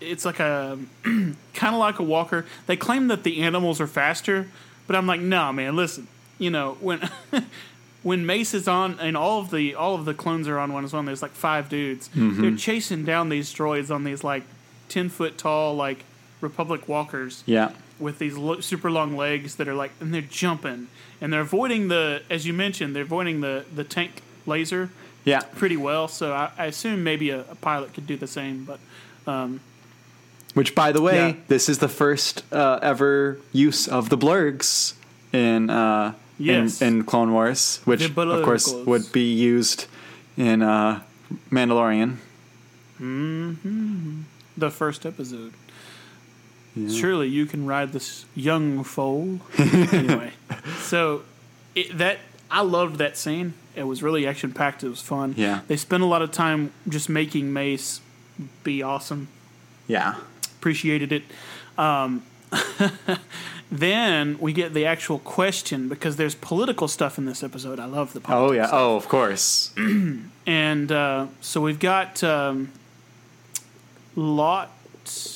It's like a kind of like a walker. They claim that the animals are faster, but I'm like, no, man. Listen, you know when when Mace is on and all of the all of the clones are on one as well. There's like five dudes. Mm-hmm. They're chasing down these droids on these like ten foot tall like Republic walkers yeah with these lo- super long legs that are like, and they're jumping and they're avoiding the, as you mentioned, they're avoiding the the tank laser yeah pretty well. So I, I assume maybe a, a pilot could do the same, but Which, by the way, Yeah. this is the first uh, ever use of the blurgs in uh, Yes. in, in Clone Wars, which of course would be used in uh, Mandalorian. Mm-hmm. the first episode. Surely you can ride this young foal. anyway, so it, that I loved that scene. It was really action packed. It was fun. Yeah. they spent a lot of time just making Mace be awesome. Yeah, Appreciated it. Um, then we get the actual question because there's political stuff in this episode. I love the oh yeah, stuff. oh of course. And uh, so we've got um, Lot.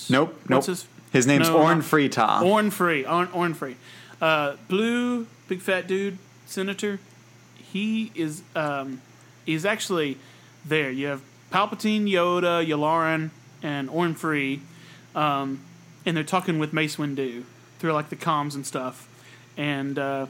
Nope, nope. His- His name's No, Orn not- Free Taa. Orn free. Orn, Orn free. Uh, blue, big fat dude, senator. He is um, he's actually there. You have Palpatine, Yoda, Yularen, and Orn free, um, and they're talking with Mace Windu through like the comms and stuff. And uh,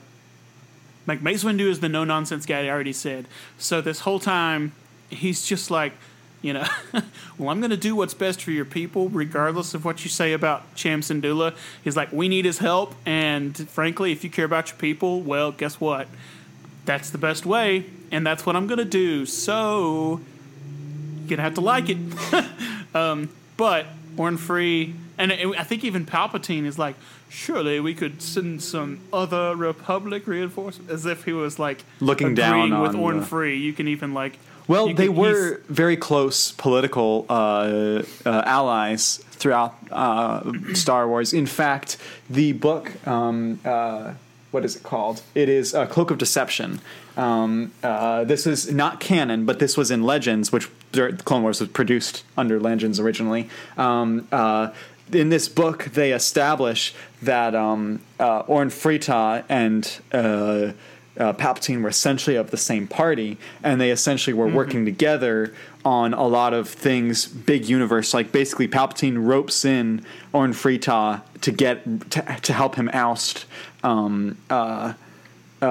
like Mace Windu is the no nonsense guy. I already said. So this whole time, he's just like, you know, well, I'm going to do what's best for your people, regardless of what you say about Cham Syndulla. He's like, we need his help, and frankly, if you care about your people, well, guess what? That's the best way, and that's what I'm going to do. So you're gonna have to like it. um, but Orn Free, and I think even Palpatine is like, surely we could send some other Republic reinforcements, as if he was like Looking down with on Orn the- Free. You can even like, Well, you they can- were very close political uh, uh, allies throughout uh, Star Wars. In fact, the book, um, uh, what is it called? It is uh, Cloak of Deception. Um, uh, this is not canon, but this was in Legends, which Clone Wars was produced under Legends originally. Um, uh, in this book, they establish that um, uh, Orn Free Taa and uh, Palpatine were essentially of the same party, and they essentially were working together on a lot of things, big universe. Like basically, Palpatine ropes in Orn Free Taa to get to, to help him oust um, uh, uh,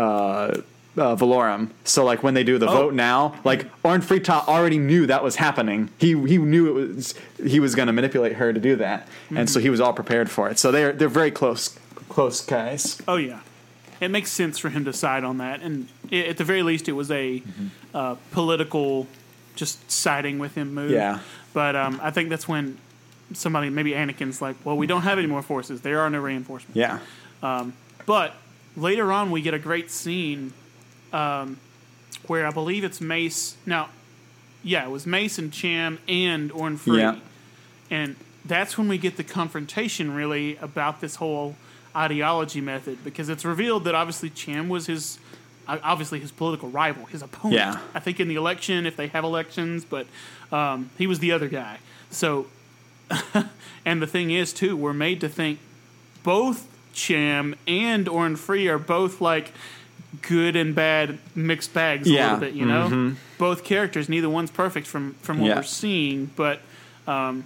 uh, Valorum. So like when they do the vote now, like Orn Free Taa already knew that was happening. He he knew it was he was going to manipulate her to do that, and so he was all prepared for it. So they're they're very close close guys. oh yeah, it makes sense for him to side on that, and i at the very least, it was a Mm-hmm. uh, political, just siding with him move. Yeah. But um, I think that's when somebody, maybe Anakin's like, well, we don't have any more forces. There are no reinforcements. Yeah. But later on, we get a great scene um, where I believe it's Mace. Now, yeah, it was Mace and Cham and Orn Free. Yeah. And that's when we get the confrontation, really, about this whole ideology method, because it's revealed that obviously Cham was his. Obviously, his political rival, his opponent. Yeah. I think in the election, if they have elections, but um, he was the other guy. So, and the thing is, too, we're made to think both Cham and Orn Free are both like good and bad mixed bags a little bit, you know? Both characters, neither one's perfect from from what Yeah. we're seeing, but um,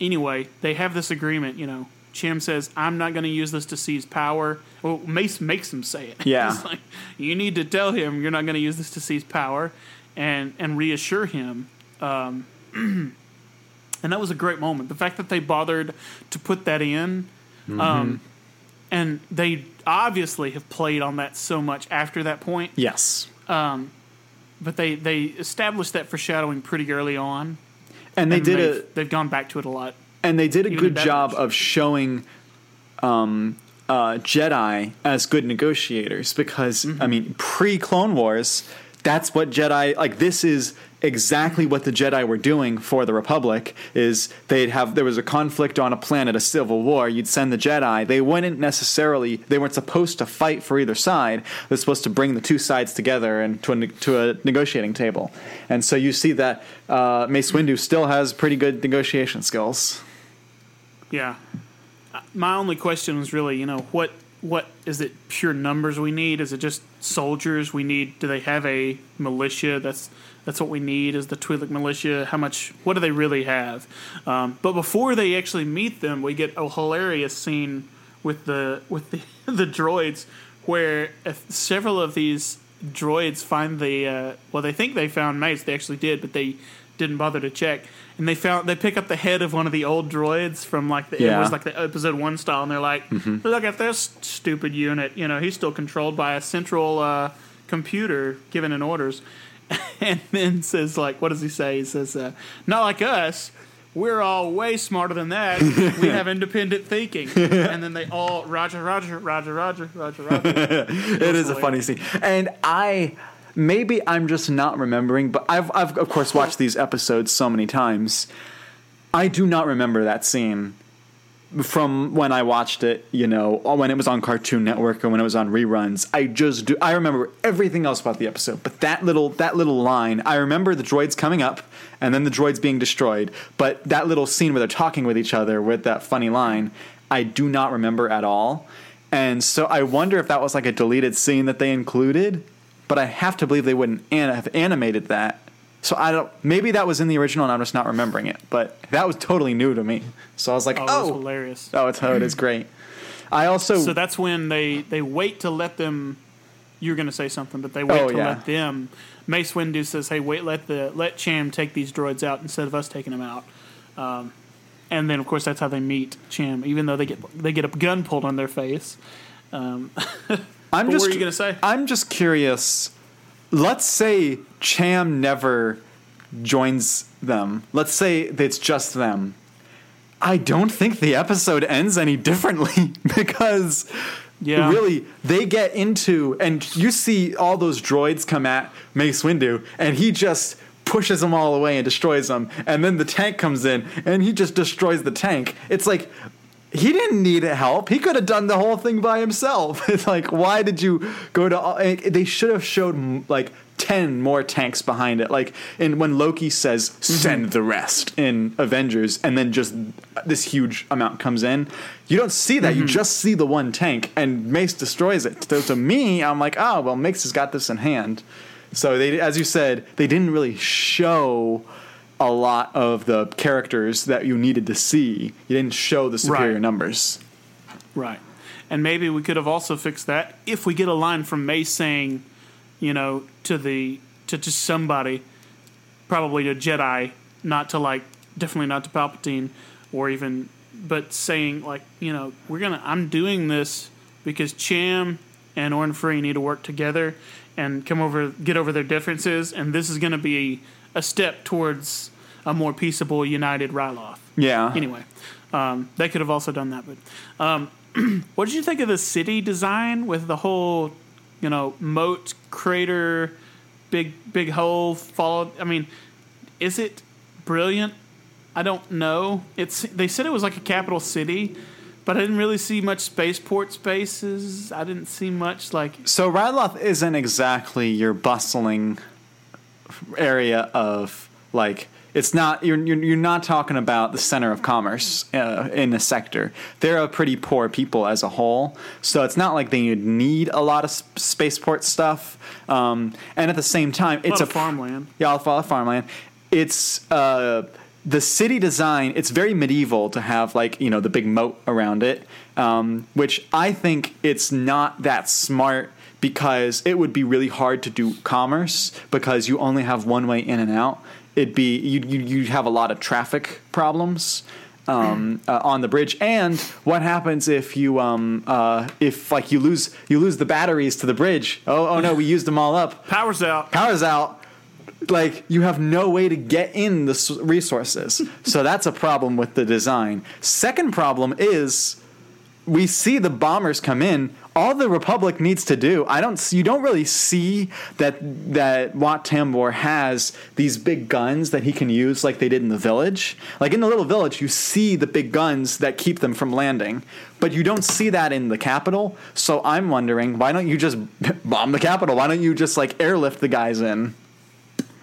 anyway, they have this agreement, you know. Cham says, "I'm not going to use this to seize power." Well, Mace makes him say it. Yeah. He's like, "You need to tell him you're not going to use this to seize power," and and reassure him. Um, and that was a great moment. The fact that they bothered to put that in, um, and they obviously have played on that so much after that point, Yes. but they they established that foreshadowing pretty early on. And they and did they've, they've gone back to it a lot. And they did a Even good job of showing um, uh, Jedi as good negotiators because Mm-hmm. I mean pre Clone Wars that's what Jedi like this is exactly what the Jedi were doing for the Republic is they'd have there was a conflict on a planet a civil war you'd send the Jedi. They wouldn't necessarily they weren't supposed to fight for either side. They're supposed to bring the two sides together and to a, to a negotiating table. And so you see that uh, Mace Windu still has pretty good negotiation skills Yeah. My only question was really, you know, what what is it pure numbers we need? Is it just soldiers we need? Do they have a militia? That's that's what we need is the Twi'lek militia. How much? What do they really have? Um, but before they actually meet them, we get a hilarious scene with the with the the droids, where several of these droids find the uh, well, they think they found mates They actually did, but they didn't bother to check. And they found they pick up the head of one of the old droids from like the it was like the episode one style, and they're like, "Look at this stupid unit. You know, he's still controlled by a central uh, computer giving in orders." and then says like, "What does he say?" He says, uh, "Not like us." We're all way smarter than that. We have independent thinking, and then they all Roger, Roger, Roger, Roger, Roger, Roger. it is a funny scene and i maybe i'm just not remembering but i've, I've of course watched these episodes so many times. I do not remember that scene from when i watched it you know when it was on cartoon network or when it was on reruns. I just do i remember everything else about the episode but that little that little line i remember the droids coming up and then the droids being destroyed but that little scene where they're talking with each other with that funny line i do not remember at all. And so I wonder if that was like a deleted scene that they included, but I have to believe they wouldn't an- have animated that. So I don't. Maybe that was in the original, and I'm just not remembering it. But that was totally new to me. So I was like, Oh, "Oh, hilarious. oh, it's oh, it is great." I also So that's when they they wait to let them. You're going to say something, but they wait Oh, to yeah. let them. Mace Windu says, "Hey, wait, let the let Cham take these droids out instead of us taking them out." Um, and then, of course, that's how they meet Cham, even though they get they get a gun pulled on their face. I'm What just. were you going to say? I'm just curious. Let's say Cham never joins them. Let's say it's just them. I don't think the episode ends any differently because Yeah. really they get into and you see all those droids come at Mace Windu and he just pushes them all away and destroys them and then the tank comes in and he just destroys the tank. It's like he didn't need help. He could have done the whole thing by himself. It's like, why did you go to? all- They should have showed like ten more tanks behind it. Like, and when Loki says, mm-hmm. "Send the rest" in Avengers, and then just this huge amount comes in, you don't see that. You mm-hmm. just see the one tank, and Mace destroys it. So to me, I'm like, oh well, Mace has got this in hand. So they, as you said, they didn't really show a lot of the characters that you needed to see. You didn't show the superior Right. numbers. Right. And maybe we could have also fixed that if we get a line from Mace saying, you know, to the to just somebody, probably to Jedi, not to like definitely not to Palpatine or even but saying like, you know, we're gonna I'm doing this because Cham and Orn Free need to work together and come over get over their differences and this is gonna be a step towards a more peaceable, united Ryloth Yeah. anyway, um, they could have also done that. But um, what did you think of the city design with the whole, you know, moat crater, big big hole followed? I mean, is it brilliant? I don't know. It's they said it was like a capital city, but I didn't really see much spaceport spaces. I didn't see much like So Ryloth isn't exactly your bustling area of like It's not you're you're, not talking about the center of commerce uh, in a sector. They're a pretty poor people as a whole, so it's not like they need a lot of spaceport stuff. Um, and at the same time, it's lot a farmland. Yeah, a lot of farmland. It's uh, the city design. It's very medieval to have like you know the big moat around it, um, which I think it's not that smart because it would be really hard to do commerce because you only have one way in and out. It'd be you you you have a lot of traffic problems um, uh, on the bridge. And what happens if you um, uh, if like you lose you lose the batteries to the bridge? Oh oh no, we used them all up. Power's out. Power's out. Like you have no way to get in the s- resources, so that's a problem with the design. Second problem is we see the bombers come in. All the Republic needs to do, I don't. You don't really see that that Wat Tambor has these big guns that he can use, like they did in the village. Like in the little village, you see the big guns that keep them from landing, but you don't see that in the capital. So I'm wondering, why don't you just bomb the capital? Why don't you just like airlift the guys in?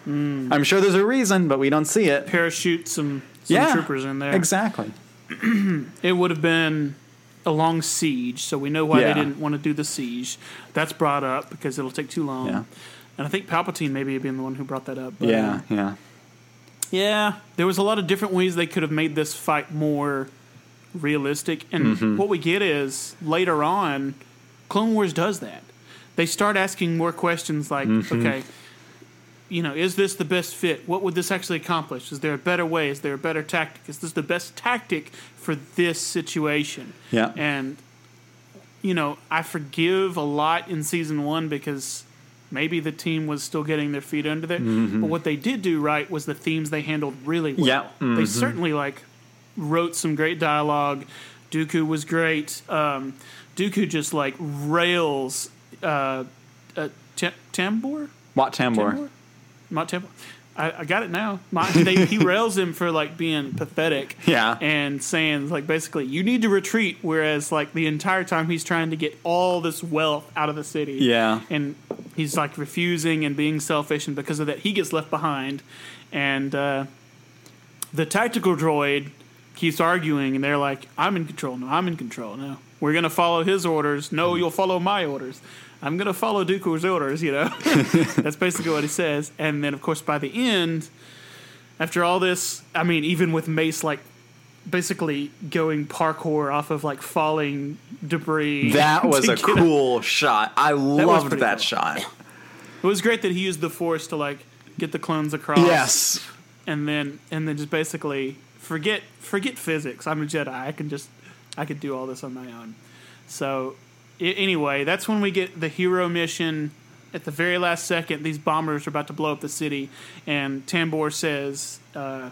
Hmm. I'm sure there's a reason, but we don't see it. Parachute some, some troopers in there. Exactly. It would have been a long siege, so we know why Yeah. they didn't want to do the siege. That's brought up because it'll take too long. Yeah. And I think Palpatine maybe being the one who brought that up. but, Yeah, yeah. Yeah, there was a lot of different ways they could have made this fight more realistic. And Mm-hmm. what we get is later on, Clone Wars does that. They start asking more questions like, Mm-hmm. okay, you know, is this the best fit? What would this actually accomplish? Is there a better way? Is there a better tactic? Is this the best tactic for this situation? Yeah. And, you know, I forgive a lot in season one because maybe the team was still getting their feet under there. But what they did do right was the themes they handled really well. Yeah. They certainly, like, wrote some great dialogue. Dooku was great. Um, Dooku just, like, rails uh, uh, Tam- Tambor? Wat Tambor. Tambor? Mount Temple. I, I got it now. My, they, he rails him for like being pathetic. Yeah. And saying like basically you need to retreat, whereas like the entire time he's trying to get all this wealth out of the city. Yeah. And he's like refusing and being selfish, and because of that he gets left behind. And uh, the tactical droid keeps arguing, and they're like, "I'm in control. No, I'm in control. No, we're gonna follow his orders. No, mm-hmm. you'll follow my orders. I'm gonna follow Dooku's orders. You know, that's basically what he says. And then, of course, by the end, after all this, I mean, even with Mace like basically going parkour off of like falling debris. That was a up- cool shot. I loved that cool. shot. It was great that he used the Force to like get the clones across. Yes. and then and then just basically forget forget physics. I'm a Jedi. I can just I could do all this on my own. So I- anyway, that's when we get the hero mission. At the very last second, these bombers are about to blow up the city, and Tambor says, uh,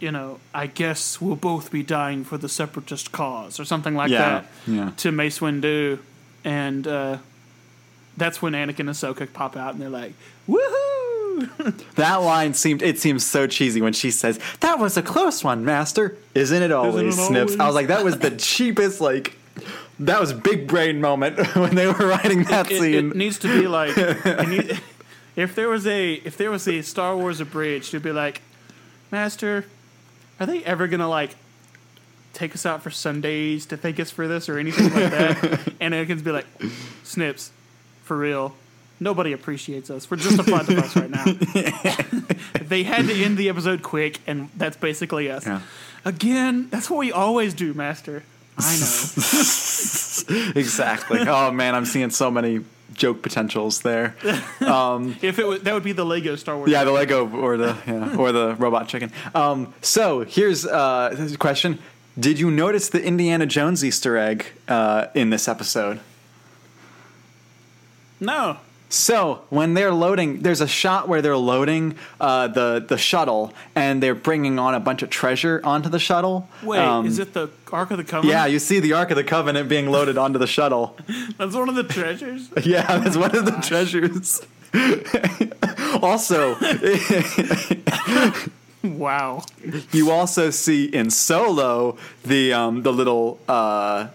"You know, I guess we'll both be dying for the separatist cause, or something like Yeah, that." yeah. To Mace Windu, and uh, that's when Anakin and Ahsoka pop out, and they're like, "Woohoo!" That line seemed it seems so cheesy when she says, "That was a close one, Master." Isn't it always? it Snips. I was like, that was the cheapest like that was big brain moment when they were writing that it, scene. it needs to be like need- if there was a if there was a Star Wars abridged, it'd be like, Master, are they ever gonna like take us out for sundaes to thank us for this or anything like that? and Anakin's be like, Snips, for real. Nobody appreciates us. We're just a plot device right now. they had to end the episode quick, and that's basically us. Yeah. Again, that's what we always do, Master. I know. exactly. oh man, I'm seeing so many joke potentials there. if it was, that would be the Lego Star Wars. Yeah, the Lego or the yeah, or the robot chicken. Um, so here's uh, a question: Did you notice the Indiana Jones Easter egg uh, in this episode? No. So when they're loading, there's a shot where they're loading uh, the the shuttle, and they're bringing on a bunch of treasure onto the shuttle. Wait, Um, is it the Ark of the Covenant? Yeah, you see the Ark of the Covenant being loaded onto the shuttle. That's one of the treasures. Yeah, that's one of the treasures. also, wow. you also see in Solo the um, the little uh,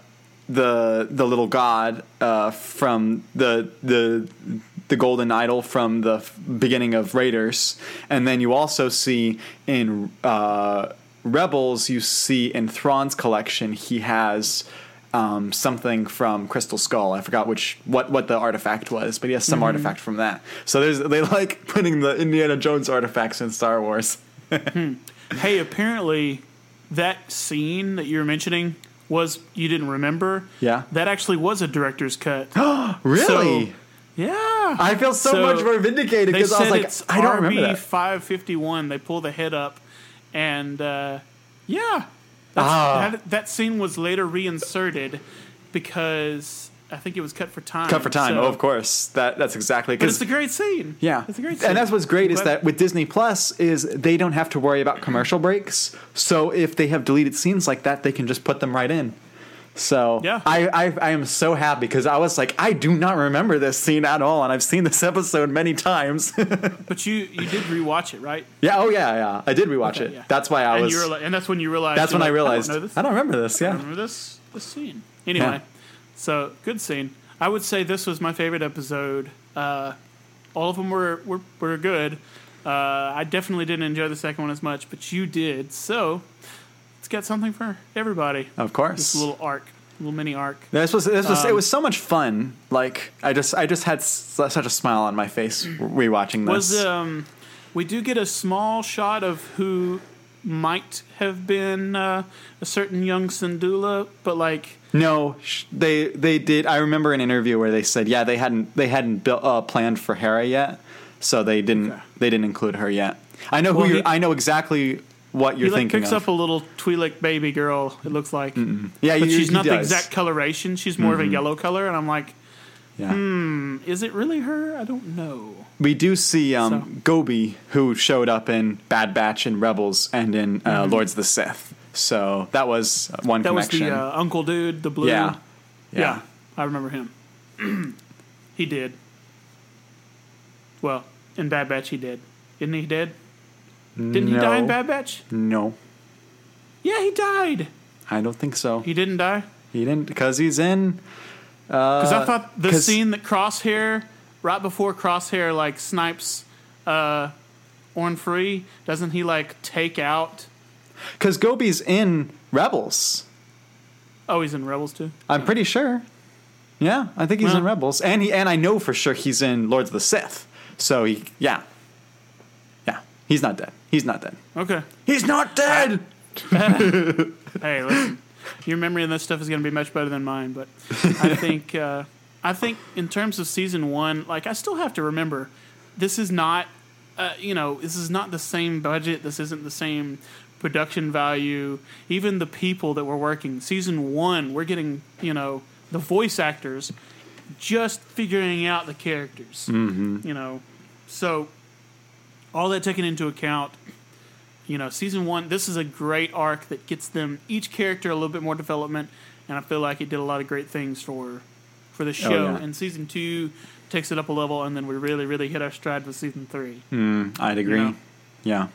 the the little god uh, from the the the golden idol from the f- beginning of Raiders, and then you also see in uh, Rebels, you see in Thrawn's collection, he has. Um, something from Crystal Skull. I forgot which what what the artifact was, but he has some artifact from that. So there's they like putting the Indiana Jones artifacts in Star Wars. Hey, apparently that scene that you were mentioning was you didn't remember. Yeah. That actually was a director's cut. Really? So- yeah. I feel so, So, much more vindicated because I was like, it's I don't remember that. five fifty one. They pull the head up, and uh, yeah, Ah. that that scene was later reinserted because I think it was cut for time. Cut for time. So- oh, of course. That that's exactly But it's a great scene. yeah, it's a great scene. and that's what's great is that with Disney Plus is they don't have to worry about commercial breaks. So if they have deleted scenes like that, they can just put them right in. So Yeah. I, I I am so happy because I was like I do not remember this scene at all, and I've seen this episode many times. But you you did rewatch it, right? yeah, oh yeah, yeah, I did rewatch it. Yeah. That's why I and was. And that's when you realized. that's when I realized I don't. I don't remember this. I Yeah, remember this this scene. Anyway, Yeah. So good scene. I would say this was my favorite episode. Uh, all of them were were, were good. Uh, I definitely didn't enjoy the second one as much, but you did. So it's got something for everybody. of course. This little arc, little mini arc. This was this was it Um, was so much fun. Like I just I just had s- such a smile on my face rewatching this. Was um, we do get a small shot of who might have been uh, a certain young Syndulla, but like no, they they did. I remember an interview where they said, yeah, they hadn't they hadn't built uh, planned for Hera yet, so they didn't Okay. they didn't include her yet. I know who Well, you. he- I know exactly what you're he like thinking picks of. up a little Twi'lek baby girl. It looks like, yeah, but you- she's he not the does. Mm-hmm. exact coloration. She's more of a yellow color, and I'm like, Yeah. hmm, is it really her? I don't know. We do see um, So- Gobi, who showed up in Bad Batch and Rebels and in uh, Lords of the Sith. So that was uh, one. That was the uh, uncle dude, the blue. yeah. yeah, I remember him. he did. Well, in Bad Batch, he did. Isn't he dead? Didn't he die in No. Bad Batch? No, Yeah, he died. I don't think so. He didn't die. He didn't because he's in. Because I thought the scene that Crosshair, right before Crosshair, like snipes uh, Orn Free, doesn't he like take out? Because Gobi's in Rebels. Oh, he's in Rebels too. I'm pretty sure. Yeah, I think he's in Rebels, and he and I know for sure he's in Lords of the Sith. So he, yeah, yeah, he's not dead. He's not dead. Okay. He's not dead. Hey, listen, your memory on this stuff is going to be much better than mine. But I think, uh, I think in terms of season one, like I still have to remember, this is not, uh, you know, this is not the same budget. This isn't the same production value. Even the people that were working season one, we're getting, you know, the voice actors just figuring out the characters. Mm-hmm. You know, so all that taken into account, you know, season one, this is a great arc that gets them each character a little bit more development, and I feel like it did a lot of great things for for the oh, show. yeah. And season two takes it up a level, and then we really, really hit our stride with season three. Mm, I'd agree. know. Yeah.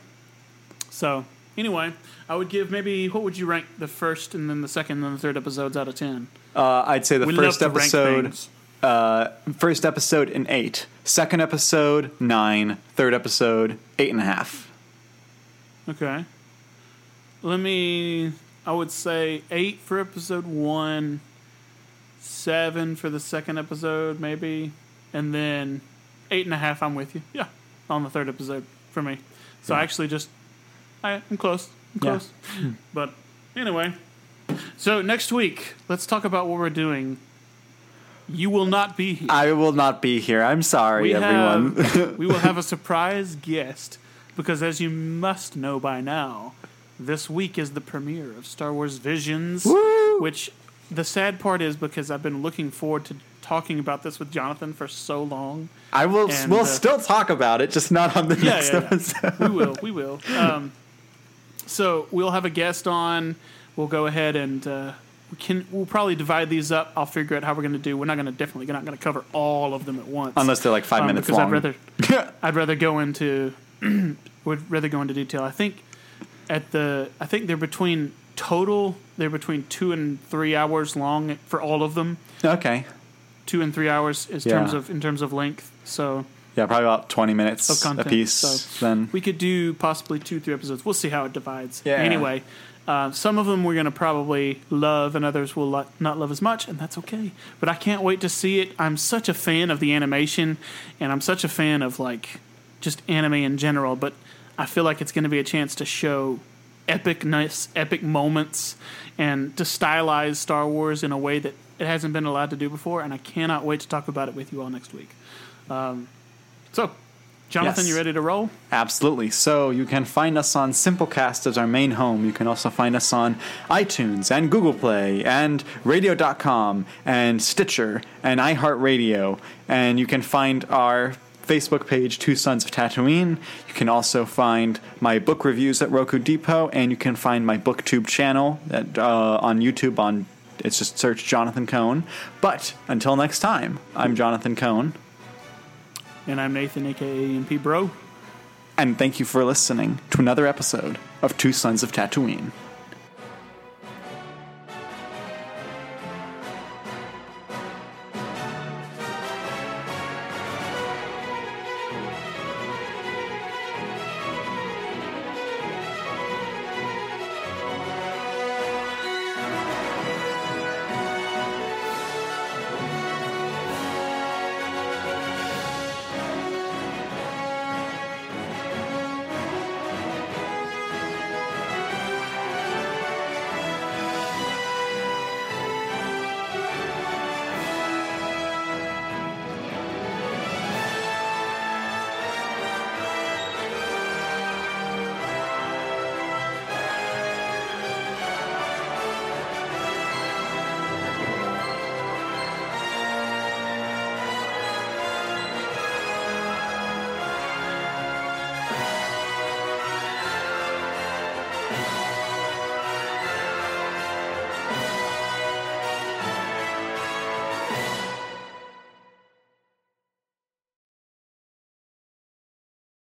So anyway, I would give maybe what would you rank the first and then the second and the third episodes out of ten? Uh, I'd say the We first love to rank episode, uh, first episode an eight, second episode nine, third episode eight and a half. Okay. Let me. I would say eight for episode one, seven for the second episode, maybe, and then eight and a half. I'm with you. Yeah, on the third episode for me. So I actually just, I, I'm close. I'm Yeah. close. But anyway, so next week, let's talk about what we're doing. You will not be here. I will not be here. I'm sorry, we everyone. have we will have a surprise guest because as you must know by now this week is the premiere of star wars visions Woo! which the sad part is because i've been looking forward to talking about this with jonathan for so long I will. And, we'll uh, still talk about it, just not on the yeah, next yeah, yeah. episode. we will we will um, so we'll have a guest on we'll go ahead and uh, we can we'll probably divide these up i'll figure out how we're going to do we're not going to definitely we're not going to cover all of them at once Unless they're like five um, minutes because long. I'd rather I'd rather go into would rather go into detail. I think at the I think they're between total they're between two and three hours long for all of them. okay. two and three hours in Yeah. terms of in terms of length. So Yeah, probably about 20 minutes of content, a piece. So then we could do possibly two, three episodes. We'll see how it divides. Yeah. Anyway, uh, some of them we're going to probably love, and others will lo- not love as much, and that's okay. But I can't wait to see it. I'm such a fan of the animation, and I'm such a fan of like just anime in general. But I feel like it's going to be a chance to show epicness, epic moments, and to stylize Star Wars in a way that it hasn't been allowed to do before. And I cannot wait to talk about it with you all next week. Um, so, Jonathan, Yes. you ready to roll? Absolutely. So you can find us on Simplecast as our main home. You can also find us on iTunes and Google Play and Radio.com and Stitcher and iHeartRadio. And you can find our Facebook page, Two Sons of Tatooine. You can also find my book reviews at Roku Depot, and you can find my BookTube channel at, uh, on YouTube. On it's just search Jonathan Cohn. But until next time, I'm Jonathan Cohn, And I'm Nathan, aka MP Bro. and thank you for listening to another episode of Two Sons of Tatooine.